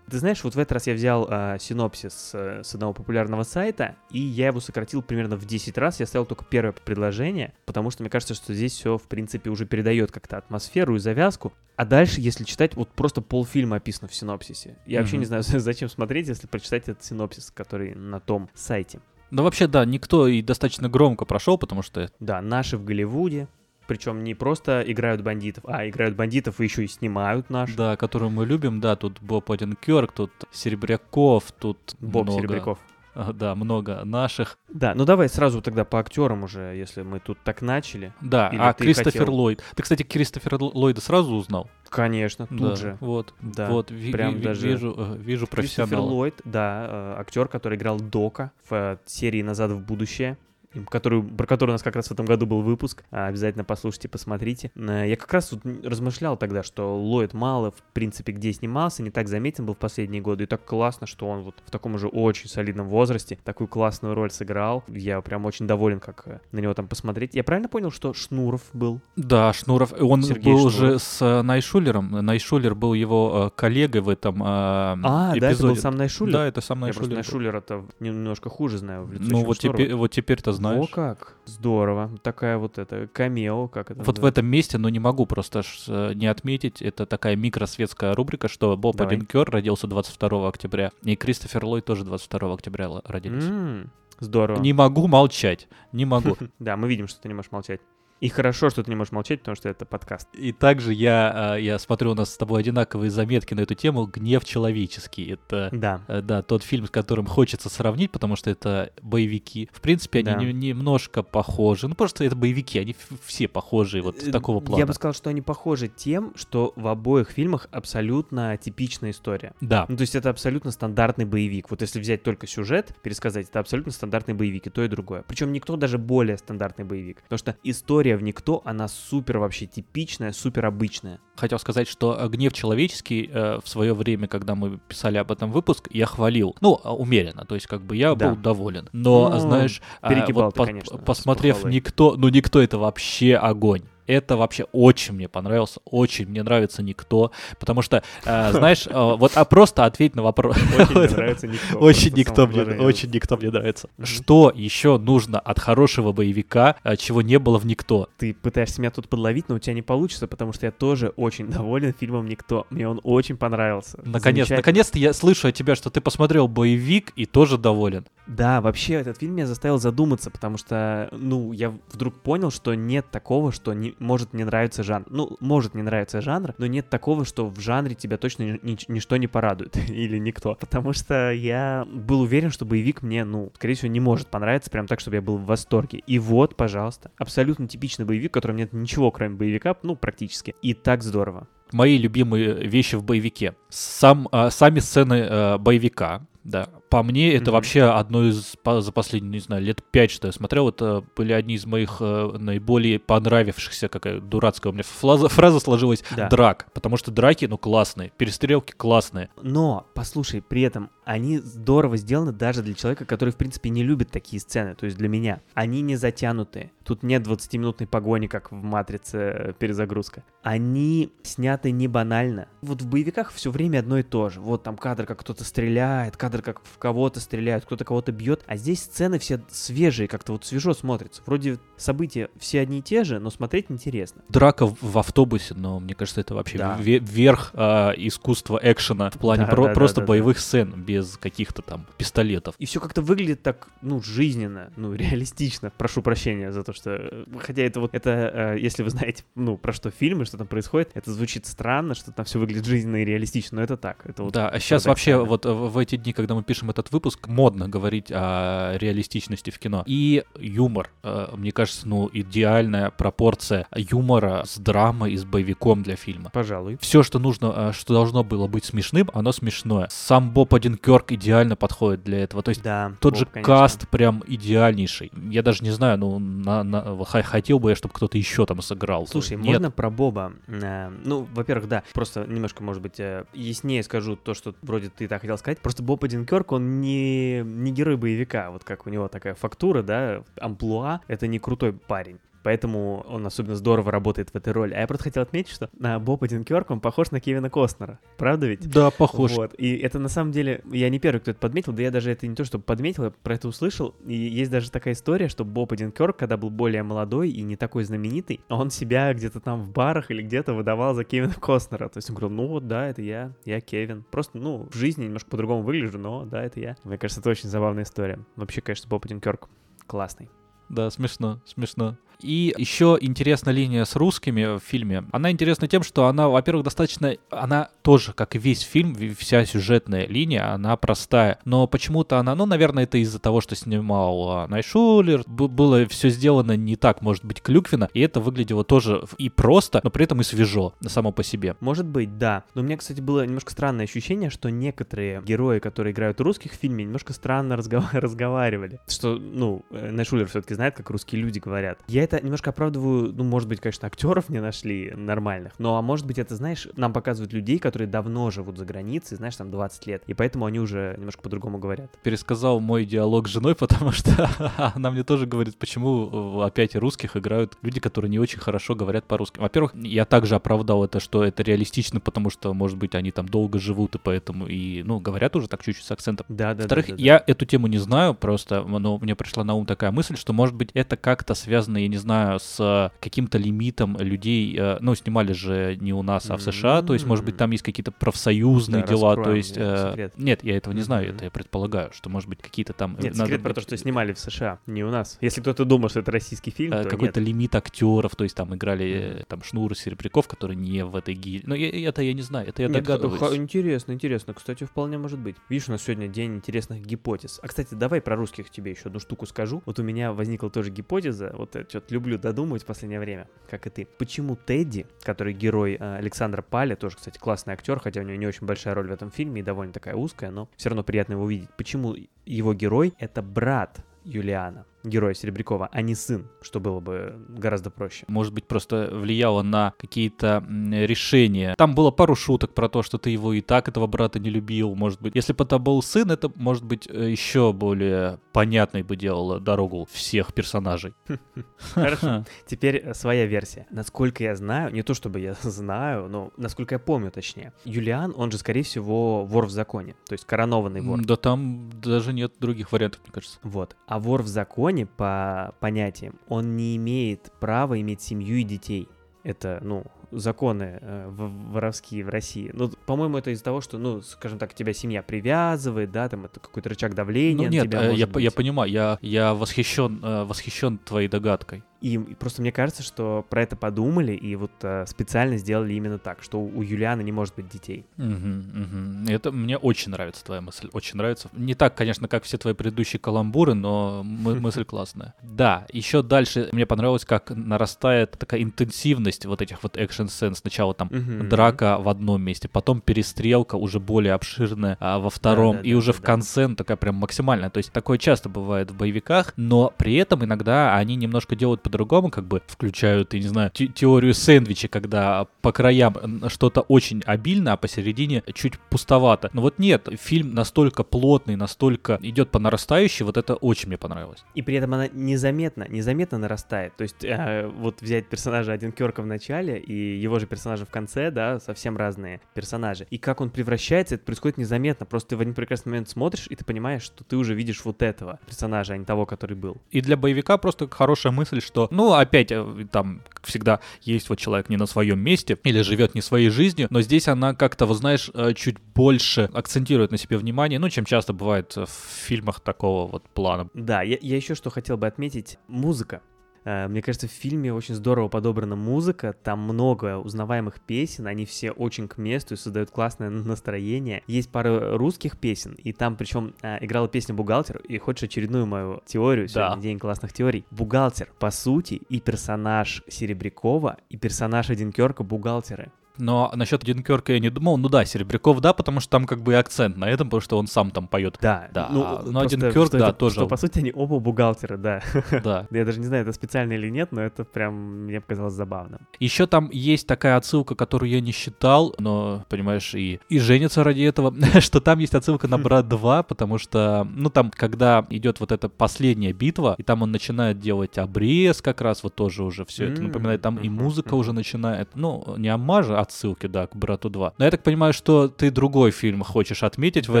B: Ты знаешь, вот в этот раз я взял э, синопсис э, с одного популярного сайта, и я его сократил примерно в 10 раз. Я ставил только первое предложение, потому что мне кажется, что здесь все, в принципе, уже передает как-то атмосферу и завязку. А дальше, если читать, вот просто полфильма описано в синопсисе. Я вообще
A: Мгм.
B: не знаю, зачем смотреть, если прочитать этот синопсис, который на том сайте.
A: Ну вообще, да, никто и достаточно громко прошел, потому что
B: Да, наши в Голливуде. Причем не просто играют бандитов, а играют бандитов и еще и снимают наши.
A: Да, которую мы любим, да, тут Боб Одинкерк, тут Серебряков, тут
B: Боб
A: много,
B: Серебряков.
A: а, Да, много наших.
B: Да, ну давай сразу тогда по актерам уже, если мы тут так начали.
A: Да,
B: Или
A: а Кристофер
B: хотел?
A: Ллойд. Ты, кстати, Кристофера Ллойда сразу узнал?
B: Конечно, тут
A: да,
B: же.
A: Вот,
B: Да,
A: вот, ви-
B: прям
A: ви-
B: даже
A: вижу, э, вижу
B: Кристофер
A: профессионала.
B: Ллойд, да, э, актер, который играл Дока в э, серии «Назад в будущее». Которую, про которую у нас как раз в этом году был выпуск. А, Обязательно послушайте, посмотрите. Э, Я как раз тут размышлял тогда, что Ллойд Мало, в принципе, где снимался, не так заметен был в последние годы. И так классно, что он вот в таком уже очень солидном возрасте такую классную роль сыграл. Я прям очень доволен, как э, на него там посмотреть. Я правильно понял, что Шнуров был?
A: Да, Шнуров. Он
B: Сергей
A: был
B: Шнуров.
A: уже с э, Найшулером. Найшулер был его коллегой в этом
B: А,
A: эпизоде.
B: да, это был сам Найшулер?
A: Да, это сам
B: Я просто
A: Найшулер.
B: Найшулера-то немножко хуже знаю в лицо,
A: Ну вот
B: Шнурова.
A: теперь, вот теперь-то знаешь.
B: О, как. Здорово. Такая вот это камео, как это
A: Вот в
B: называется?
A: этом месте, но не могу просто э, не отметить, это такая микросветская рубрика, что Боб
B: Давай.
A: Одинкер родился 22 октября, и Кристофер Ллойд тоже 22 октября родились.
B: М, Здорово.
A: Не могу молчать, не могу.
B: Да, мы видим, что ты не можешь молчать. И хорошо, что ты не можешь молчать, потому что это подкаст.
A: И также я, э, я смотрю, у нас с тобой одинаковые заметки на эту тему «Гнев человеческий». Это
B: Да.
A: Э, Да, тот фильм, с которым хочется сравнить, потому что это боевики. В принципе, они
B: Да.
A: не- немножко похожи. Ну, просто это боевики, они все похожи вот
B: Э,
A: такого плана.
B: Я бы сказал, что они похожи тем, что в обоих фильмах абсолютно типичная история.
A: Да,
B: Ну, то есть это абсолютно стандартный боевик. Вот если взять только сюжет, пересказать, это абсолютно стандартный боевик, и то, и другое. Причем никто даже более стандартный боевик. Потому что история в никто, она супер вообще типичная, супер обычная.
A: хотел сказать, что э, «Гнев человеческий» э, в свое время, когда мы писали об этом выпуск, я хвалил. Ну, а, умеренно, то есть как бы я
B: Да.
A: был доволен. Но,
B: Ну,
A: знаешь,
B: перегибал
A: вот
B: ты,
A: пос-
B: конечно,
A: посмотрев. «Никто», ну, «Никто» — это вообще огонь. Это вообще очень мне понравился, очень мне нравится «Никто», потому что, э, знаешь, э, вот а просто ответь на вопрос.
B: Очень мне нравится никто.
A: Очень никто мне, очень никто мне нравится. Что еще нужно от хорошего боевика, а, чего не было в никто?
B: Ты пытаешься меня тут подловить, но у тебя не получится, потому что я тоже очень доволен фильмом «Никто». Мне он очень понравился.
A: Наконец, наконец-то я слышу от тебя, что ты посмотрел боевик и тоже доволен.
B: Да, вообще этот фильм меня заставил задуматься, потому что, ну, я вдруг понял, что нет такого, что не, может не нравиться жанр. Ну, может не нравиться жанр, но нет такого, что в жанре тебя точно ни- ни- ничто не порадует. Или никто. Потому что я был уверен, что боевик мне, ну, скорее всего, не может понравиться прям так, чтобы я был в восторге. И вот, пожалуйста, абсолютно типичный боевик, в котором нет ничего, кроме боевика, ну, практически. И так здорово.
A: Мои любимые вещи в боевике. Сам, а, сами сцены э, боевика, да. По мне, это
B: Мгм.
A: вообще одно из, по- за последние, не знаю, лет пять, что я смотрел, это были одни из моих э, наиболее понравившихся, какая дурацкая у меня фраза, фраза сложилась,
B: Да.
A: драк. Потому что драки, ну, классные, перестрелки классные.
B: Но, послушай, при этом они здорово сделаны даже для человека, который, в принципе, не любит такие сцены, то есть для меня. Они не затянутые. Тут нет 20-минутной погони, как в «Матрице» э, перезагрузка. Они сняты не банально. Вот в боевиках все время одно и то же. Вот там кадр, как кто-то стреляет, кадр, как в кого-то стреляют, кто-то кого-то бьет. А здесь сцены все свежие, как-то вот свежо смотрятся. Вроде события все одни и те же, но смотреть интересно.
A: Драка в, автобусе, но мне кажется, это вообще
B: Да.
A: ве- верх а, искусства экшена в плане
B: Да,
A: про-
B: да, да,
A: просто
B: да, да.
A: боевых сцен без каких-то там пистолетов.
B: И все как-то выглядит так, ну, жизненно, ну, реалистично. Прошу прощения за то, что... э, Хотя это вот, это, э, если вы знаете, ну, про что фильмы, что там происходит, это звучит странно, что там все выглядит жизненно и реалистично, но это так. Это вот
A: Да, а сейчас вообще вот э, в в эти дни, когда мы пишем этот выпуск, модно говорить о реалистичности в кино. И юмор, э, мне кажется, ну, идеальная пропорция юмора с драмой и с боевиком для фильма.
B: Пожалуй.
A: Все, что нужно, э, что должно было быть смешным, оно смешное. Сам Боб Одинкерк идеально подходит для этого. То есть
B: Да.
A: тот
B: Боб,
A: же
B: конечно.
A: каст прям идеальнейший. Я даже не знаю, ну, на, на- хотел бы я, чтобы кто-то еще там сыграл.
B: Слушай,
A: Нет.
B: можно про Боба? Э, ну, во-первых, да, просто немножко, может быть, яснее скажу то, что вроде ты так хотел сказать. Просто Боб Одинкерк, он не, не герой боевика, вот как у него такая фактура, да, амплуа, это не крутой парень. Поэтому он особенно здорово работает в этой роли. А я просто хотел отметить, что а, Боб Одинкерк, он похож на Кевина Костнера. Правда ведь?
A: Да, похож.
B: Вот. И это на самом деле, я не первый, кто это подметил, да я даже это не то, что подметил, я про это услышал. И есть даже такая история, что Боб Одинкерк, когда был более молодой и не такой знаменитый, он себя где-то там в барах или где-то выдавал за Кевина Костнера. То есть он говорил, ну вот, да, это я, я Кевин. Просто, ну, в жизни немножко по-другому выгляжу, но да, это я. Мне кажется, это очень забавная история. Вообще, конечно, Боб Одинкерк классный.
A: Да, смешно, смешно. И еще интересная линия с русскими в фильме. Она интересна тем, что она, во-первых, достаточно... Она тоже, как и весь фильм, вся сюжетная линия, она простая. Но почему-то она, ну, наверное, это из-за того, что снимал Найшулер. Было все сделано не так, может быть, клюквенно. И это выглядело тоже и просто, но при этом и свежо само по себе.
B: Может быть, да. Но у меня, кстати, было немножко странное ощущение, что некоторые герои, которые играют русских в фильме, немножко странно разгова- разговаривали. Что, ну, э, Найшулер все-таки знает, как русские люди говорят. Я это немножко оправдываю, ну, может быть, конечно, актеров не нашли нормальных, но, а может быть, это, знаешь, нам показывают людей, которые давно живут за границей, знаешь, там 20 лет, и поэтому они уже немножко по-другому говорят.
A: пересказал мой диалог с женой, потому что она мне тоже говорит, почему э, опять русских играют люди, которые не очень хорошо говорят по-русски. Во-первых, я также оправдал это, что это реалистично, потому что, может быть, они там долго живут, и поэтому и, ну, говорят уже так чуть-чуть с акцентом.
B: Да, да,
A: Во-вторых,
B: да, да, да.
A: я эту тему не знаю, просто но мне пришла на ум такая мысль, что, может быть, это как-то связано, я не знаю, с э, каким-то лимитом людей. э, Ну, снимали же не у нас, а в США, то есть, может быть, там есть какие-то профсоюзные
B: Да,
A: дела, то есть... э. Нет, я этого не знаю, это я предполагаю, что, может быть, какие-то там...
B: Нет,
A: надо
B: секрет про то, что снимали в США, не у нас. Если кто-то думал, что это российский фильм,
A: э,
B: то
A: какой-то лимит актеров, то есть там играли э, там Шнур и Серебряков, которые не в этой гильдии. Но я- это я не знаю, это я догадываюсь.
B: интересно, интересно. Кстати, вполне может быть. Видишь, у нас сегодня день интересных гипотез. А, кстати, давай про русских тебе еще одну штуку скажу. Вот у меня возникла тоже гипотеза, вот я люблю додумывать в последнее время, как и ты. Почему Тедди, который герой э, Александра Паля, тоже, кстати, классный актер, хотя у него не очень большая роль в этом фильме и довольно такая узкая, но все равно приятно его видеть. Почему его герой — это брат Юлиана, героя Серебрякова, а не сын, что было бы гораздо проще.
A: может быть, просто влияло на какие-то решения. Там было пару шуток про то, что ты его и так, этого брата, не любил, может быть. Если бы это был сын, это, может быть, э, еще более понятной бы делало дорогу всех персонажей.
B: Хорошо. Теперь э, своя версия. Насколько я знаю, не то чтобы я знаю, но насколько я помню точнее, Юлиан, он же, скорее всего, вор в законе, то есть коронованный вор.
A: Да там даже нет других вариантов, мне кажется.
B: Вот. А вор в законе, по понятиям, он не имеет права иметь семью и детей. Это, ну, законы э, воровские в России. Ну, по-моему, это из-за того, что, ну, скажем так, тебя семья привязывает, да, там это какой-то рычаг давления
A: Ну
B: на
A: нет,
B: тебя
A: э, я, по- я
B: быть.
A: понимаю, я, я восхищен, э, восхищен твоей догадкой.
B: И, просто мне кажется, что про это подумали и вот э, специально сделали именно так, что у Юлиана не может быть детей.
A: Мгм, мгм. Это мне очень нравится твоя мысль, очень нравится. Не так, конечно, как все твои предыдущие каламбуры, но мы- мысль классная. Да, еще дальше мне понравилось, как нарастает такая интенсивность вот этих вот экшн-сцен. Сначала там
B: Мгм.
A: драка в одном месте, потом перестрелка уже более обширная а, во втором, и
B: Да-да-да-да-да.
A: уже в конце ну, такая прям максимальная. То есть такое часто бывает в боевиках, но при этом иногда они немножко делают по-другому, как бы включают, я не знаю, те- теорию сэндвича, когда по краям что-то очень обильно, а посередине чуть пустовато. Но вот нет, фильм настолько плотный, настолько идет по нарастающей, вот это очень мне понравилось.
B: И при этом она незаметно, незаметно нарастает. То есть э, вот взять персонажа Один Кёрка в начале и его же персонажа в конце, да, совсем разные персонажи. И как он превращается, это происходит незаметно. Просто ты в один прекрасный момент смотришь, и ты понимаешь, что ты уже видишь вот этого персонажа, а не того, который был.
A: И для боевика просто хорошая мысль, что, ну, опять э, там, как всегда, есть вот человек не на своем месте или живет не своей жизнью, но здесь она как-то, вот знаешь, э, чуть больше акцентирует на себе внимание, ну, чем часто бывает в фильмах такого вот плана.
B: Да, я, я еще что хотел бы отметить. Музыка. Э, Мне кажется, в фильме очень здорово подобрана музыка, там много узнаваемых песен, они все очень к месту и создают классное настроение. Есть пара русских песен, и там причем э, играла песня «Бухгалтер», и хочешь очередную мою теорию, сегодня
A: Да.
B: день классных теорий. Бухгалтер, по сути, и персонаж Серебрякова, и персонаж Одинкерка бухгалтеры.
A: Но насчет Динкерка я не думал, ну да, Серебряков, да, потому что там как бы и акцент на этом, потому что он сам там поет.
B: Да,
A: Да,
B: ну,
A: но
B: просто
A: Одинкерк,
B: что
A: да,
B: это-
A: тоже.
B: Что, по сути, они оба бухгалтеры, да.
A: Да.
B: Я даже не знаю, это специально или нет, но это прям мне показалось забавным.
A: Еще там есть такая отсылка, которую я не считал, но, понимаешь, и, и женится ради этого, что там есть отсылка на Брат 2, потому что, ну, там, когда идет вот эта последняя битва, и там он начинает делать обрез как раз, вот тоже уже все это напоминает, там и музыка уже начинает, ну, не аммажа, а отсылки, да, к «Брату 2». Но я так понимаю, что ты другой фильм хочешь отметить в
B: Да,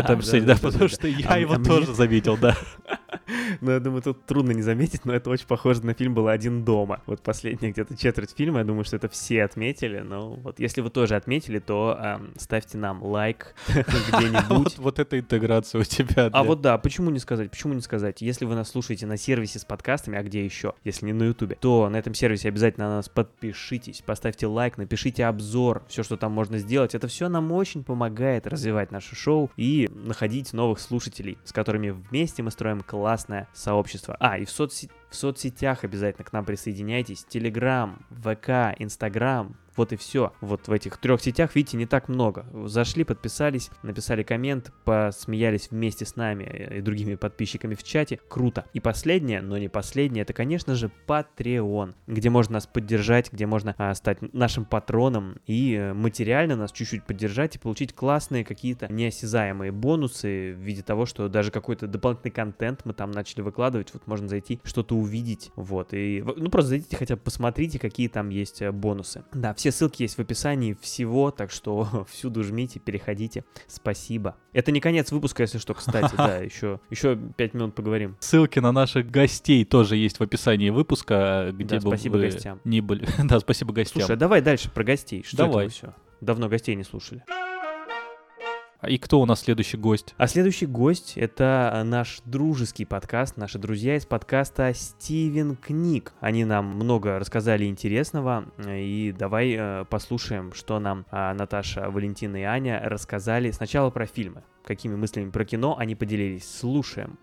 A: этом
B: да,
A: сцене,
B: да,
A: да, потому
B: да.
A: что я
B: А-
A: его
B: а мне-
A: тоже заметил, да.
B: Ну, я думаю, тут трудно не заметить, но это очень похоже на фильм «Был один дома». Вот последняя где-то четверть фильма, я думаю, что это все отметили. Но вот если вы тоже отметили, то ам, ставьте нам лайк где-нибудь.
A: Вот, эта интеграция у тебя.
B: А вот да, почему не сказать, почему не сказать? Если вы нас слушаете на сервисе с подкастами, а где еще, если не на ютубе, то на этом сервисе обязательно на нас подпишитесь, поставьте лайк, напишите обзор, все, что там можно сделать. Это все нам очень помогает развивать наше шоу и находить новых слушателей, с которыми вместе мы строим классное сообщество. А, и в, соцсе- в соцсетях обязательно к нам присоединяйтесь. Телеграм, ВК, Инстаграм, вот и все. Вот в этих трех сетях, видите, не так много. Зашли, подписались, написали коммент, посмеялись вместе с нами и другими подписчиками в чате. Круто. И последнее, но не последнее, это, конечно же, Patreon, где можно нас поддержать, где можно а, стать нашим патроном и э, материально нас чуть-чуть поддержать и получить классные какие-то неосязаемые бонусы в виде того, что даже какой-то дополнительный контент мы там начали выкладывать. Вот можно зайти, что-то увидеть. Вот. И, ну, просто зайдите хотя бы посмотрите, какие там есть э, бонусы. Да, все ссылки есть в описании всего, так что всюду жмите, переходите. Спасибо. Это не конец выпуска, если что, кстати, да, еще, еще пять минут поговорим.
A: Ссылки на наших гостей тоже есть в описании выпуска, где
B: Да,
A: бы
B: спасибо
A: вы
B: гостям.
A: не были. Да, спасибо гостям.
B: Слушай, а давай дальше про гостей. Что
A: Давай.
B: все? Давно гостей не слушали.
A: И кто у нас следующий гость?
B: А следующий гость — это а, наш дружеский подкаст, наши друзья из подкаста «Стивен Книг». Они нам много рассказали интересного, и давай э, послушаем, что нам а, Наташа, Валентина и Аня рассказали сначала про фильмы. Какими мыслями про кино они поделились. Слушаем.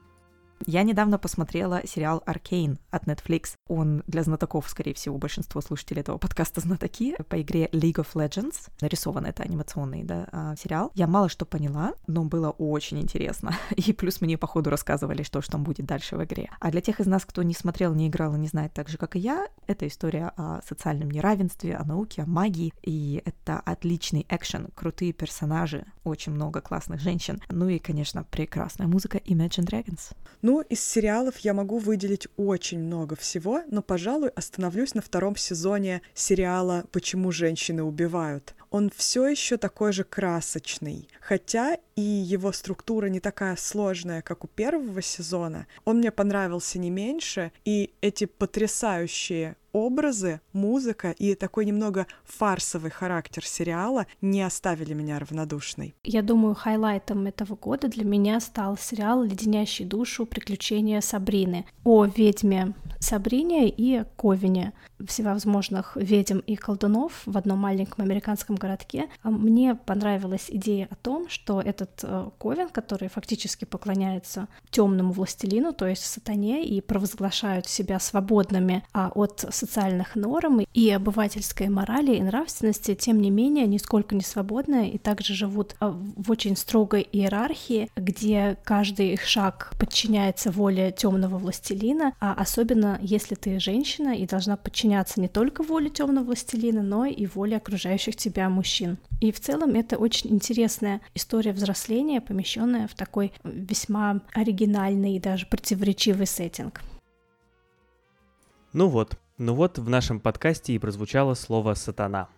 G: Я недавно посмотрела сериал «Аркейн» от Netflix. Он для знатоков, скорее всего, большинство слушателей этого подкаста знатоки. По игре League of Legends. Нарисован это анимационный да, а, сериал. Я мало что поняла, но было очень интересно. И плюс мне, по ходу, рассказывали, что же там будет дальше в игре. А для тех из нас, кто не смотрел, не играл и не знает так же, как и я, это история о социальном неравенстве, о науке, о магии. И это отличный экшен, крутые персонажи, очень много классных женщин. Ну и, конечно, прекрасная музыка Imagine Dragons.
H: Ну, из сериалов я могу выделить очень много всего, но, пожалуй, остановлюсь на втором сезоне сериала «Почему женщины убивают». Он все еще такой же красочный, хотя и его структура не такая сложная, как у первого сезона. Он мне понравился не меньше, и эти потрясающие образы, музыка и такой немного фарсовый характер сериала не оставили меня равнодушной.
I: Я думаю, хайлайтом этого года для меня стал сериал «Леденящий душу. Приключения Сабрины» о ведьме Сабрине и Ковине, всевозможных ведьм и колдунов в одном маленьком американском городке. А Мне понравилась идея о том, что этот э, Ковен, который фактически поклоняется темному властелину, то есть сатане, и провозглашают себя свободными а, от социальных норм и обывательской морали и нравственности, тем не менее, нисколько не свободны и также живут а, в очень строгой иерархии, где каждый их шаг подчиняется воле темного властелина, а особенно если ты женщина и должна подчиняться не только воле темного властелина, но и воле окружающих тебя мужчин. И в целом это очень интересная история взросления, помещенная в такой весьма оригинальный и даже противоречивый сеттинг.
B: Ну вот, ну вот в нашем подкасте и прозвучало слово «сатана».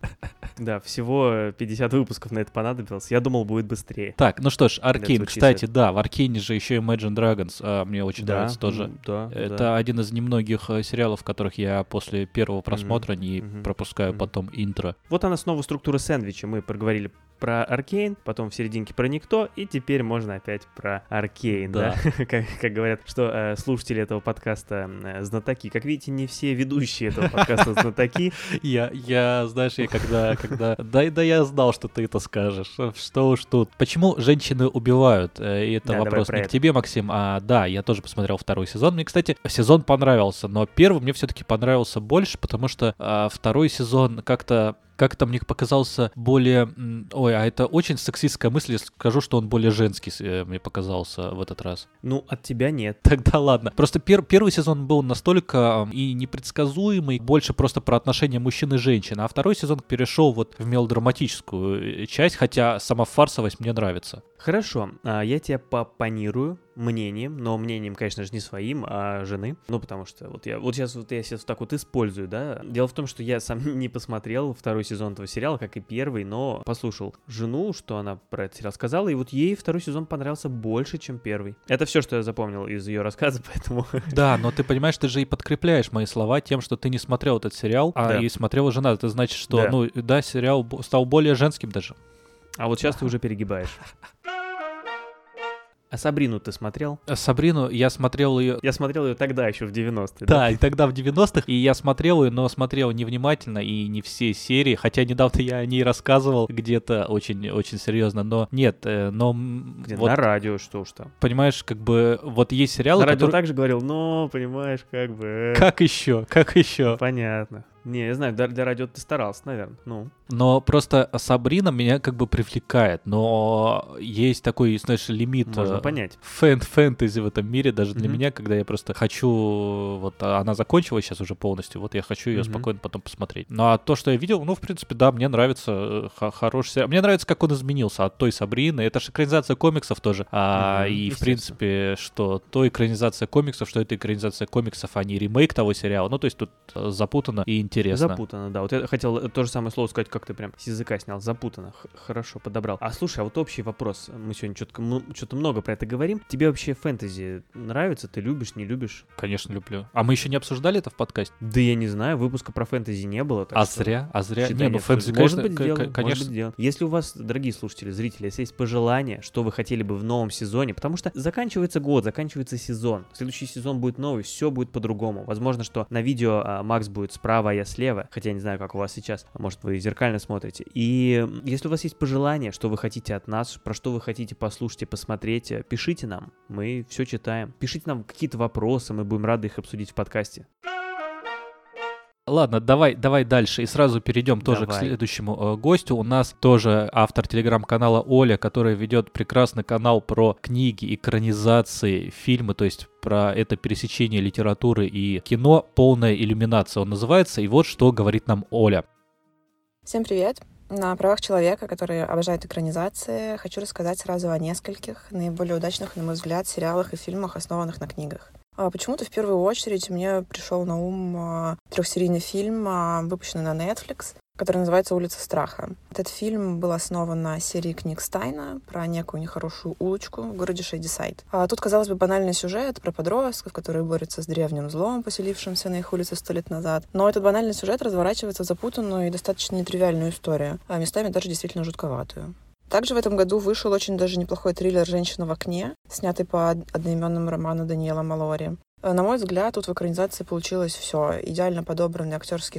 B: Да, всего 50 выпусков на это понадобилось. Я думал, будет быстрее.
A: Так, ну что ж, Аркейн, кстати, да, в Аркейне же еще Imagine Dragons, а, мне очень
B: Да,
A: нравится тоже.
B: Да,
A: Это
B: да.
A: один из немногих э, сериалов, которых я после первого просмотра не пропускаю потом интро.
B: Вот она снова структура сэндвича. Мы проговорили про Аркейн, потом в серединке про Никто, и теперь можно опять про Аркейн, да? как, как говорят, что э, слушатели этого подкаста э, знатоки. Как видите, не все ведущие этого подкаста знатоки.
A: Я, я, знаешь, я когда, когда, да, да, я знал, что ты это скажешь. Что уж тут. Почему женщины убивают? Э, И это
B: Да,
A: вопрос
B: про
A: не к
B: это.
A: тебе, Максим, а да, я тоже посмотрел второй сезон. Мне, кстати, сезон понравился, но первый мне все-таки понравился больше, потому что а, второй сезон как-то как-то мне показался более... Ой, а это очень сексистская мысль, если скажу, что он более женский э, мне показался в этот раз.
B: Ну, от тебя нет.
A: Тогда ладно. Просто пер- первый сезон был настолько и непредсказуемый, больше просто про отношения мужчин и женщин, а второй сезон перешел вот в мелодраматическую э, часть, хотя сама фарсовость мне нравится.
B: Хорошо, а, я тебя попонирую. мнением, но мнением, конечно же, не своим, а жены. Ну, потому что вот я вот сейчас вот я сейчас так вот использую, да. Дело в том, что я сам не посмотрел второй сезон этого сериала, как и первый, но послушал жену, что она про этот сериал сказала, и вот ей второй сезон понравился больше, чем первый. Это все, что я запомнил из ее рассказа, поэтому...
A: Да, но ты понимаешь, ты же и подкрепляешь мои слова тем, что ты не смотрел этот сериал, а
B: Да.
A: и смотрела жена. Это значит, что,
B: Да.
A: ну, да, сериал стал более женским даже.
B: А вот сейчас ты уже перегибаешь. А Сабрину ты смотрел?
A: А Сабрину я смотрел ее
B: Я смотрел ее тогда, еще в 90-е.
A: Да, и тогда в 90-х, и я смотрел ее, но смотрел невнимательно и не все серии, хотя недавно я о ней рассказывал где-то очень, очень серьезно, но нет, э, но
B: Где?
A: вот,
B: На радио, что уж там.
A: понимаешь, как бы вот есть сериалы,
B: На радио
A: которые...
B: также говорил, но, понимаешь, как бы... э,
A: Как еще, как еще?
B: Понятно. Не, я знаю, для, для радио ты старался, наверное. Ну,
A: Но просто Сабрина меня как бы привлекает, но есть такой, знаешь, лимит
B: можно
A: э,
B: понять.
A: фэн фэнтези в этом мире даже для
B: Мгм.
A: меня, когда я просто хочу, вот а она закончилась сейчас уже полностью, вот я хочу ее
B: Мгм.
A: спокойно потом посмотреть. Ну а то, что я видел, ну в принципе, да, мне нравится э, х- хороший сериал. Мне нравится, как он изменился от той Сабрины. Это же экранизация комиксов тоже. А,
B: Мгм,
A: и в принципе, что то экранизация комиксов, что это экранизация комиксов, а не ремейк того сериала. Ну то есть тут э, запутано и интересно.
B: Запутано, да. Вот я хотел э, то же самое слово сказать, как ты прям с языка снял. Запутано. Х- хорошо подобрал. А слушай, а вот общий вопрос. Мы сегодня что-то много про это говорим. Тебе вообще фэнтези нравится? Ты любишь, не любишь?
A: Конечно, люблю. А мы еще не обсуждали это в подкасте?
B: Да я не знаю, выпуска про фэнтези не было.
A: а
B: что
A: зря, а зря.
B: считай,
A: Не, ну фэнтези,
B: обсуждали.
A: конечно,
B: может быть, сделаем,
A: к-
B: может
A: конечно.
B: быть, сделаем. Если у вас, дорогие слушатели, зрители, если есть пожелания, что вы хотели бы в новом сезоне, потому что заканчивается год, заканчивается сезон, следующий сезон будет новый, все будет по-другому. Возможно, что на видео а, Макс будет справа, а я слева, хотя я не знаю, как у вас сейчас, а может вы зеркально смотрите. И если у вас есть пожелания, что вы хотите от нас, про что вы хотите послушать и посмотреть, э, пишите нам, мы все читаем. Пишите нам какие-то вопросы, мы будем рады их обсудить в подкасте.
A: Ладно, давай, давай дальше и сразу перейдем тоже к
B: Давай.
A: следующему э, гостю. У нас тоже автор телеграм-канала Оля, которая ведет прекрасный канал про книги, экранизации, фильмы, то есть про это пересечение литературы и кино, полная иллюминация он называется. И вот что говорит нам Оля.
J: Всем привет! На правах человека, который обожает экранизации, хочу рассказать сразу о нескольких наиболее удачных, на мой взгляд, сериалах и фильмах, основанных на книгах. А Почему-то в первую очередь мне пришел на ум а, трехсерийный фильм, а, выпущенный на Netflix, который называется «Улица страха». Этот фильм был основан на серии книг Стайна про некую нехорошую улочку в городе Шейдисайд. А тут, казалось бы, банальный сюжет про подростков, которые борются с древним злом, поселившимся на их улице сто лет назад. Но этот банальный сюжет разворачивается в запутанную и достаточно нетривиальную историю, а местами даже действительно жутковатую. Также в этом году вышел очень даже неплохой триллер «Женщина в окне», снятый по од- одноименному роману Даниэла Малори. Э, На мой взгляд, тут в экранизации получилось все. Идеально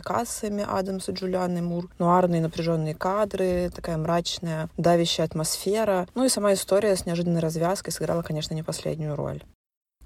J: каст с Эми Адамс и Джулианной Мур, нуарные напряженные кадры, такая мрачная, давящая атмосфера. Ну и сама история с неожиданной развязкой сыграла, конечно, не последнюю роль.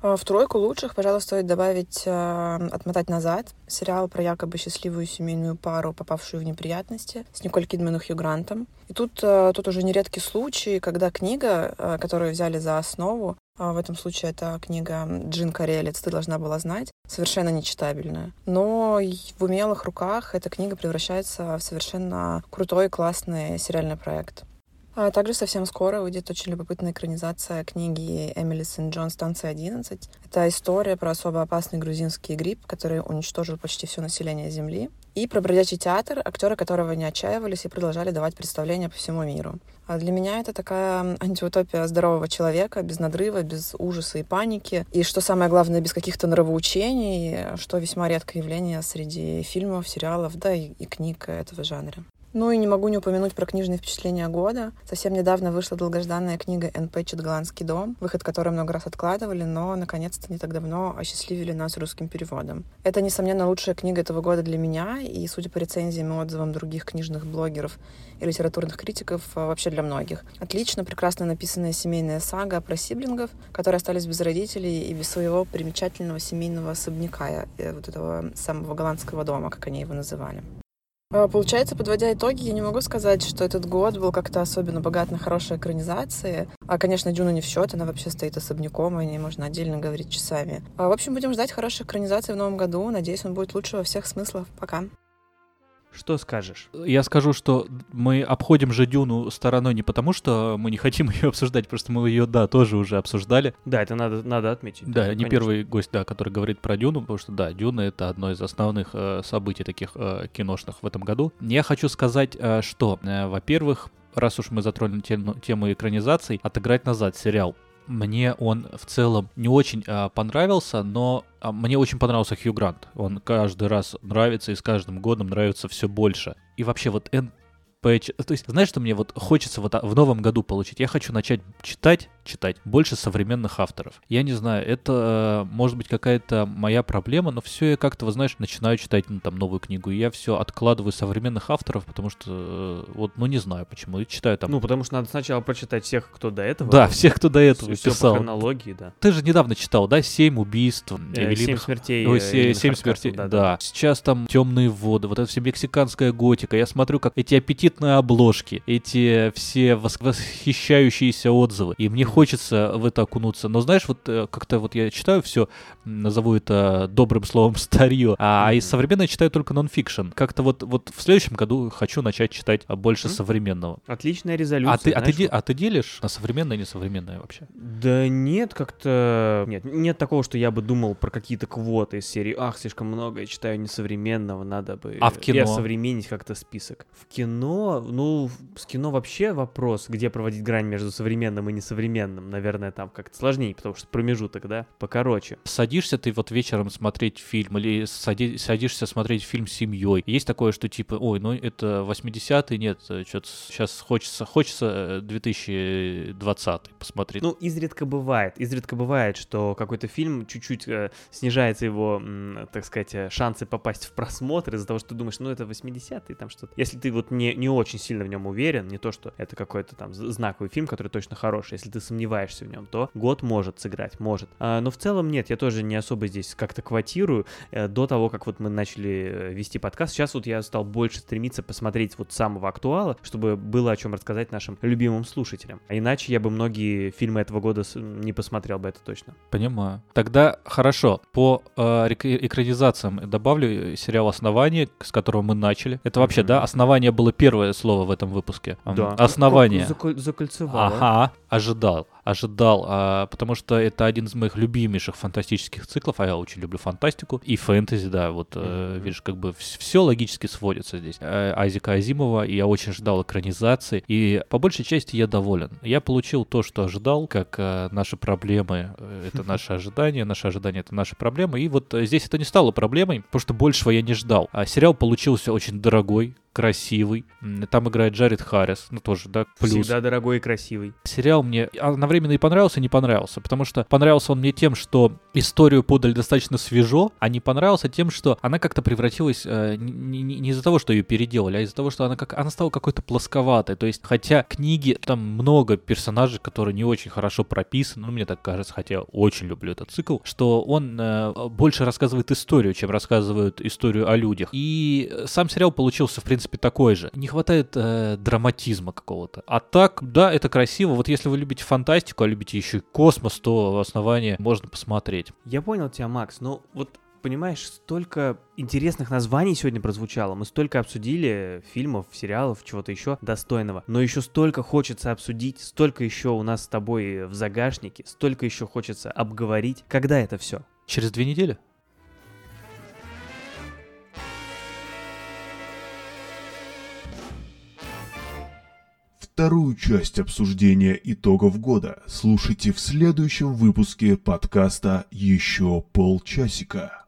J: А В тройку лучших, пожалуй, стоит добавить э, «Отмотать назад», сериал про якобы счастливую семейную пару, попавшую в неприятности, с Николь Кидман и Хью Грантом. И тут, э, тут уже нередкий случай, когда книга, которую взяли за основу, а в этом случае это книга Джин Карелец «Ты должна была знать», совершенно нечитабельная. Но в умелых руках эта книга превращается в совершенно крутой, классный сериальный проект. А также совсем скоро выйдет очень любопытная экранизация книги Эмили Сент-Джон «Станция 11». Это история про особо опасный грузинский грипп, который уничтожил почти все население Земли. И про бродячий театр, актеры которого не отчаивались и продолжали давать представления по всему миру. А для меня это такая антиутопия здорового человека, без надрыва, без ужаса и паники. И что самое главное, без каких-то нравоучений, что весьма редкое явление среди фильмов, сериалов, да и, и книг этого жанра. Ну и не могу не упомянуть про книжные впечатления года. Совсем недавно вышла долгожданная книга Энн Пэтчет «Голландский дом», выход которой много раз откладывали, но наконец-то не так давно осчастливили нас русским переводом. Это, несомненно, лучшая книга этого года для меня, и, судя по рецензиям и отзывам других книжных блогеров и литературных критиков, а, вообще для многих. Отлично, прекрасно написанная семейная сага про сиблингов, которые остались без родителей и без своего примечательного семейного особняка, э, вот этого самого голландского дома, как они его называли. А, Получается, подводя итоги, я не могу сказать, что этот год был как-то особенно богат на хорошие экранизации. А, конечно, Дюна не в счет, она вообще стоит особняком, и о ней можно отдельно говорить часами. А, В общем, будем ждать хороших экранизаций в новом году. Надеюсь, он будет лучше во всех смыслах. Пока.
B: Что скажешь?
A: Я скажу, что мы обходим же Дюну стороной не потому, что мы не хотим ее обсуждать, просто мы ее, да, тоже уже обсуждали.
B: Да, это надо, надо отметить.
A: Да, не
B: конечно.
A: первый гость, да, который говорит про Дюну, потому что, да, Дюна — это одно из основных э, событий таких э, киношных в этом году. Я хочу сказать, э, что, э, во-первых, раз уж мы затронули тему, тему экранизаций, отыграть назад сериал. Мне он в целом не очень а, понравился, но а, мне очень понравился Хью Грант. Он каждый раз нравится и с каждым годом нравится все больше. И вообще вот Энн Пэтч... То есть, знаешь, что мне вот хочется вот а, в новом году получить? Я хочу начать читать, читать больше современных авторов. Я не знаю, это э, может быть какая-то моя проблема, но все я как-то, вот знаешь, начинаю читать ну, там новую книгу, и я все откладываю современных авторов, потому что э, вот, ну не знаю почему, и читаю там.
B: Ну, потому что надо сначала прочитать всех, кто до этого.
A: Да, всех, кто до этого
B: Всё
A: писал.
B: по хронологии, да.
A: Ты же недавно читал, да, «Семь убийств»,
B: Э, «Семь смертей»,
A: Ой,
B: э,
A: «Семь
B: Хардкасл»,
A: смертей»,
B: да,
A: да.
B: да.
A: Сейчас там «Темные воды», вот это все мексиканская готика. Я смотрю, как эти аппетитные обложки, эти все вос- восхищающиеся отзывы, и мне хочется в это окунуться. Но знаешь, вот э, как-то вот я читаю все, назову это добрым словом старье, а, а из современного читаю только нонфикшн. Как-то вот, вот в следующем году хочу начать читать а, больше
B: Мгм.
A: современного.
B: Отличная резолюция.
A: А ты, а, ты,
B: знаешь,
A: де- а ты делишь на современное и несовременное вообще?
B: Да нет, как-то... Нет, нет такого, что я бы думал про какие-то квоты из серии «Ах, слишком много, я читаю несовременного, надо бы...»
A: А в кино?
B: Современнить как-то список. В кино, ну, с кино вообще вопрос, где проводить грань между современным и несовременным. Наверное, там как-то сложнее, потому что промежуток, да, покороче.
A: Садишься ты вот вечером смотреть фильм или сади- садишься смотреть фильм с семьей. Есть такое, что типа, ой, ну это 80-й, нет, что-то сейчас хочется, хочется э, 2020 посмотреть.
B: Ну, изредка бывает, изредка бывает, что какой-то фильм чуть-чуть э, снижается его, м, так сказать, э, шансы попасть в просмотр из-за того, что ты думаешь, ну это 80-е, там что-то. Если ты вот не, не очень сильно в нем уверен, не то, что это какой-то там знаковый фильм, который точно хороший, если ты сомневаешься в нем, то год может сыграть, может. А, но в целом нет, я тоже не особо здесь как-то квотирую. Э, до того, как вот мы начали э, вести подкаст, сейчас вот я стал больше стремиться посмотреть вот самого актуала, чтобы было о чем рассказать нашим любимым слушателям. А иначе я бы многие фильмы этого года не посмотрел бы, это точно.
A: Понимаю. Тогда хорошо. По э, экранизациям добавлю сериал «Основание», с которого мы начали. Это вообще,
B: Мгм.
A: да, «Основание» было первое слово в этом выпуске.
B: Да.
A: «Основание».
B: Заколь- закольцевало.
A: Ага, ожидал, follow. Ожидал, а, потому что это один из моих любимейших фантастических циклов, а я очень люблю фантастику и фэнтези, да, вот э, видишь, как бы все логически сводится здесь. Э, Айзека Азимова, и я очень ждал экранизации, и по большей части я доволен. Я получил то, что ожидал, как э, наши проблемы, э, это наши ожидания, наши ожидания это наши проблемы, и вот э, здесь это не стало проблемой, потому что большего я не ждал. А сериал получился очень дорогой, красивый. Там играет Джаред Харрис, ну тоже, да, плюс.
B: Всегда дорогой и красивый.
A: Сериал мне одновременно и понравился, и не понравился, потому что понравился он мне тем, что историю подали достаточно свежо, а не понравился тем, что она как-то превратилась э, не, не- не из-за того, что ее переделали, а из-за того, что она как она стала какой-то плосковатой. То есть, хотя книги там много персонажей, которые не очень хорошо прописаны, ну мне так кажется, хотя очень люблю этот цикл, что он э, больше рассказывает историю, чем рассказывает историю о людях. И сам сериал получился в принципе такой же. Не хватает э, драматизма какого-то. А так, да, это красиво. Вот если вы любите фантастику, а любите еще и космос, то основание можно посмотреть.
B: Я понял тебя, Макс, но вот понимаешь, столько интересных названий сегодня прозвучало. Мы столько обсудили фильмов, сериалов, чего-то еще достойного. Но еще столько хочется обсудить, столько еще у нас с тобой в загашнике, столько еще хочется обговорить. Когда это все?
A: Через две недели?
K: Вторую часть обсуждения итогов года слушайте в следующем выпуске подкаста «Еще полчасика».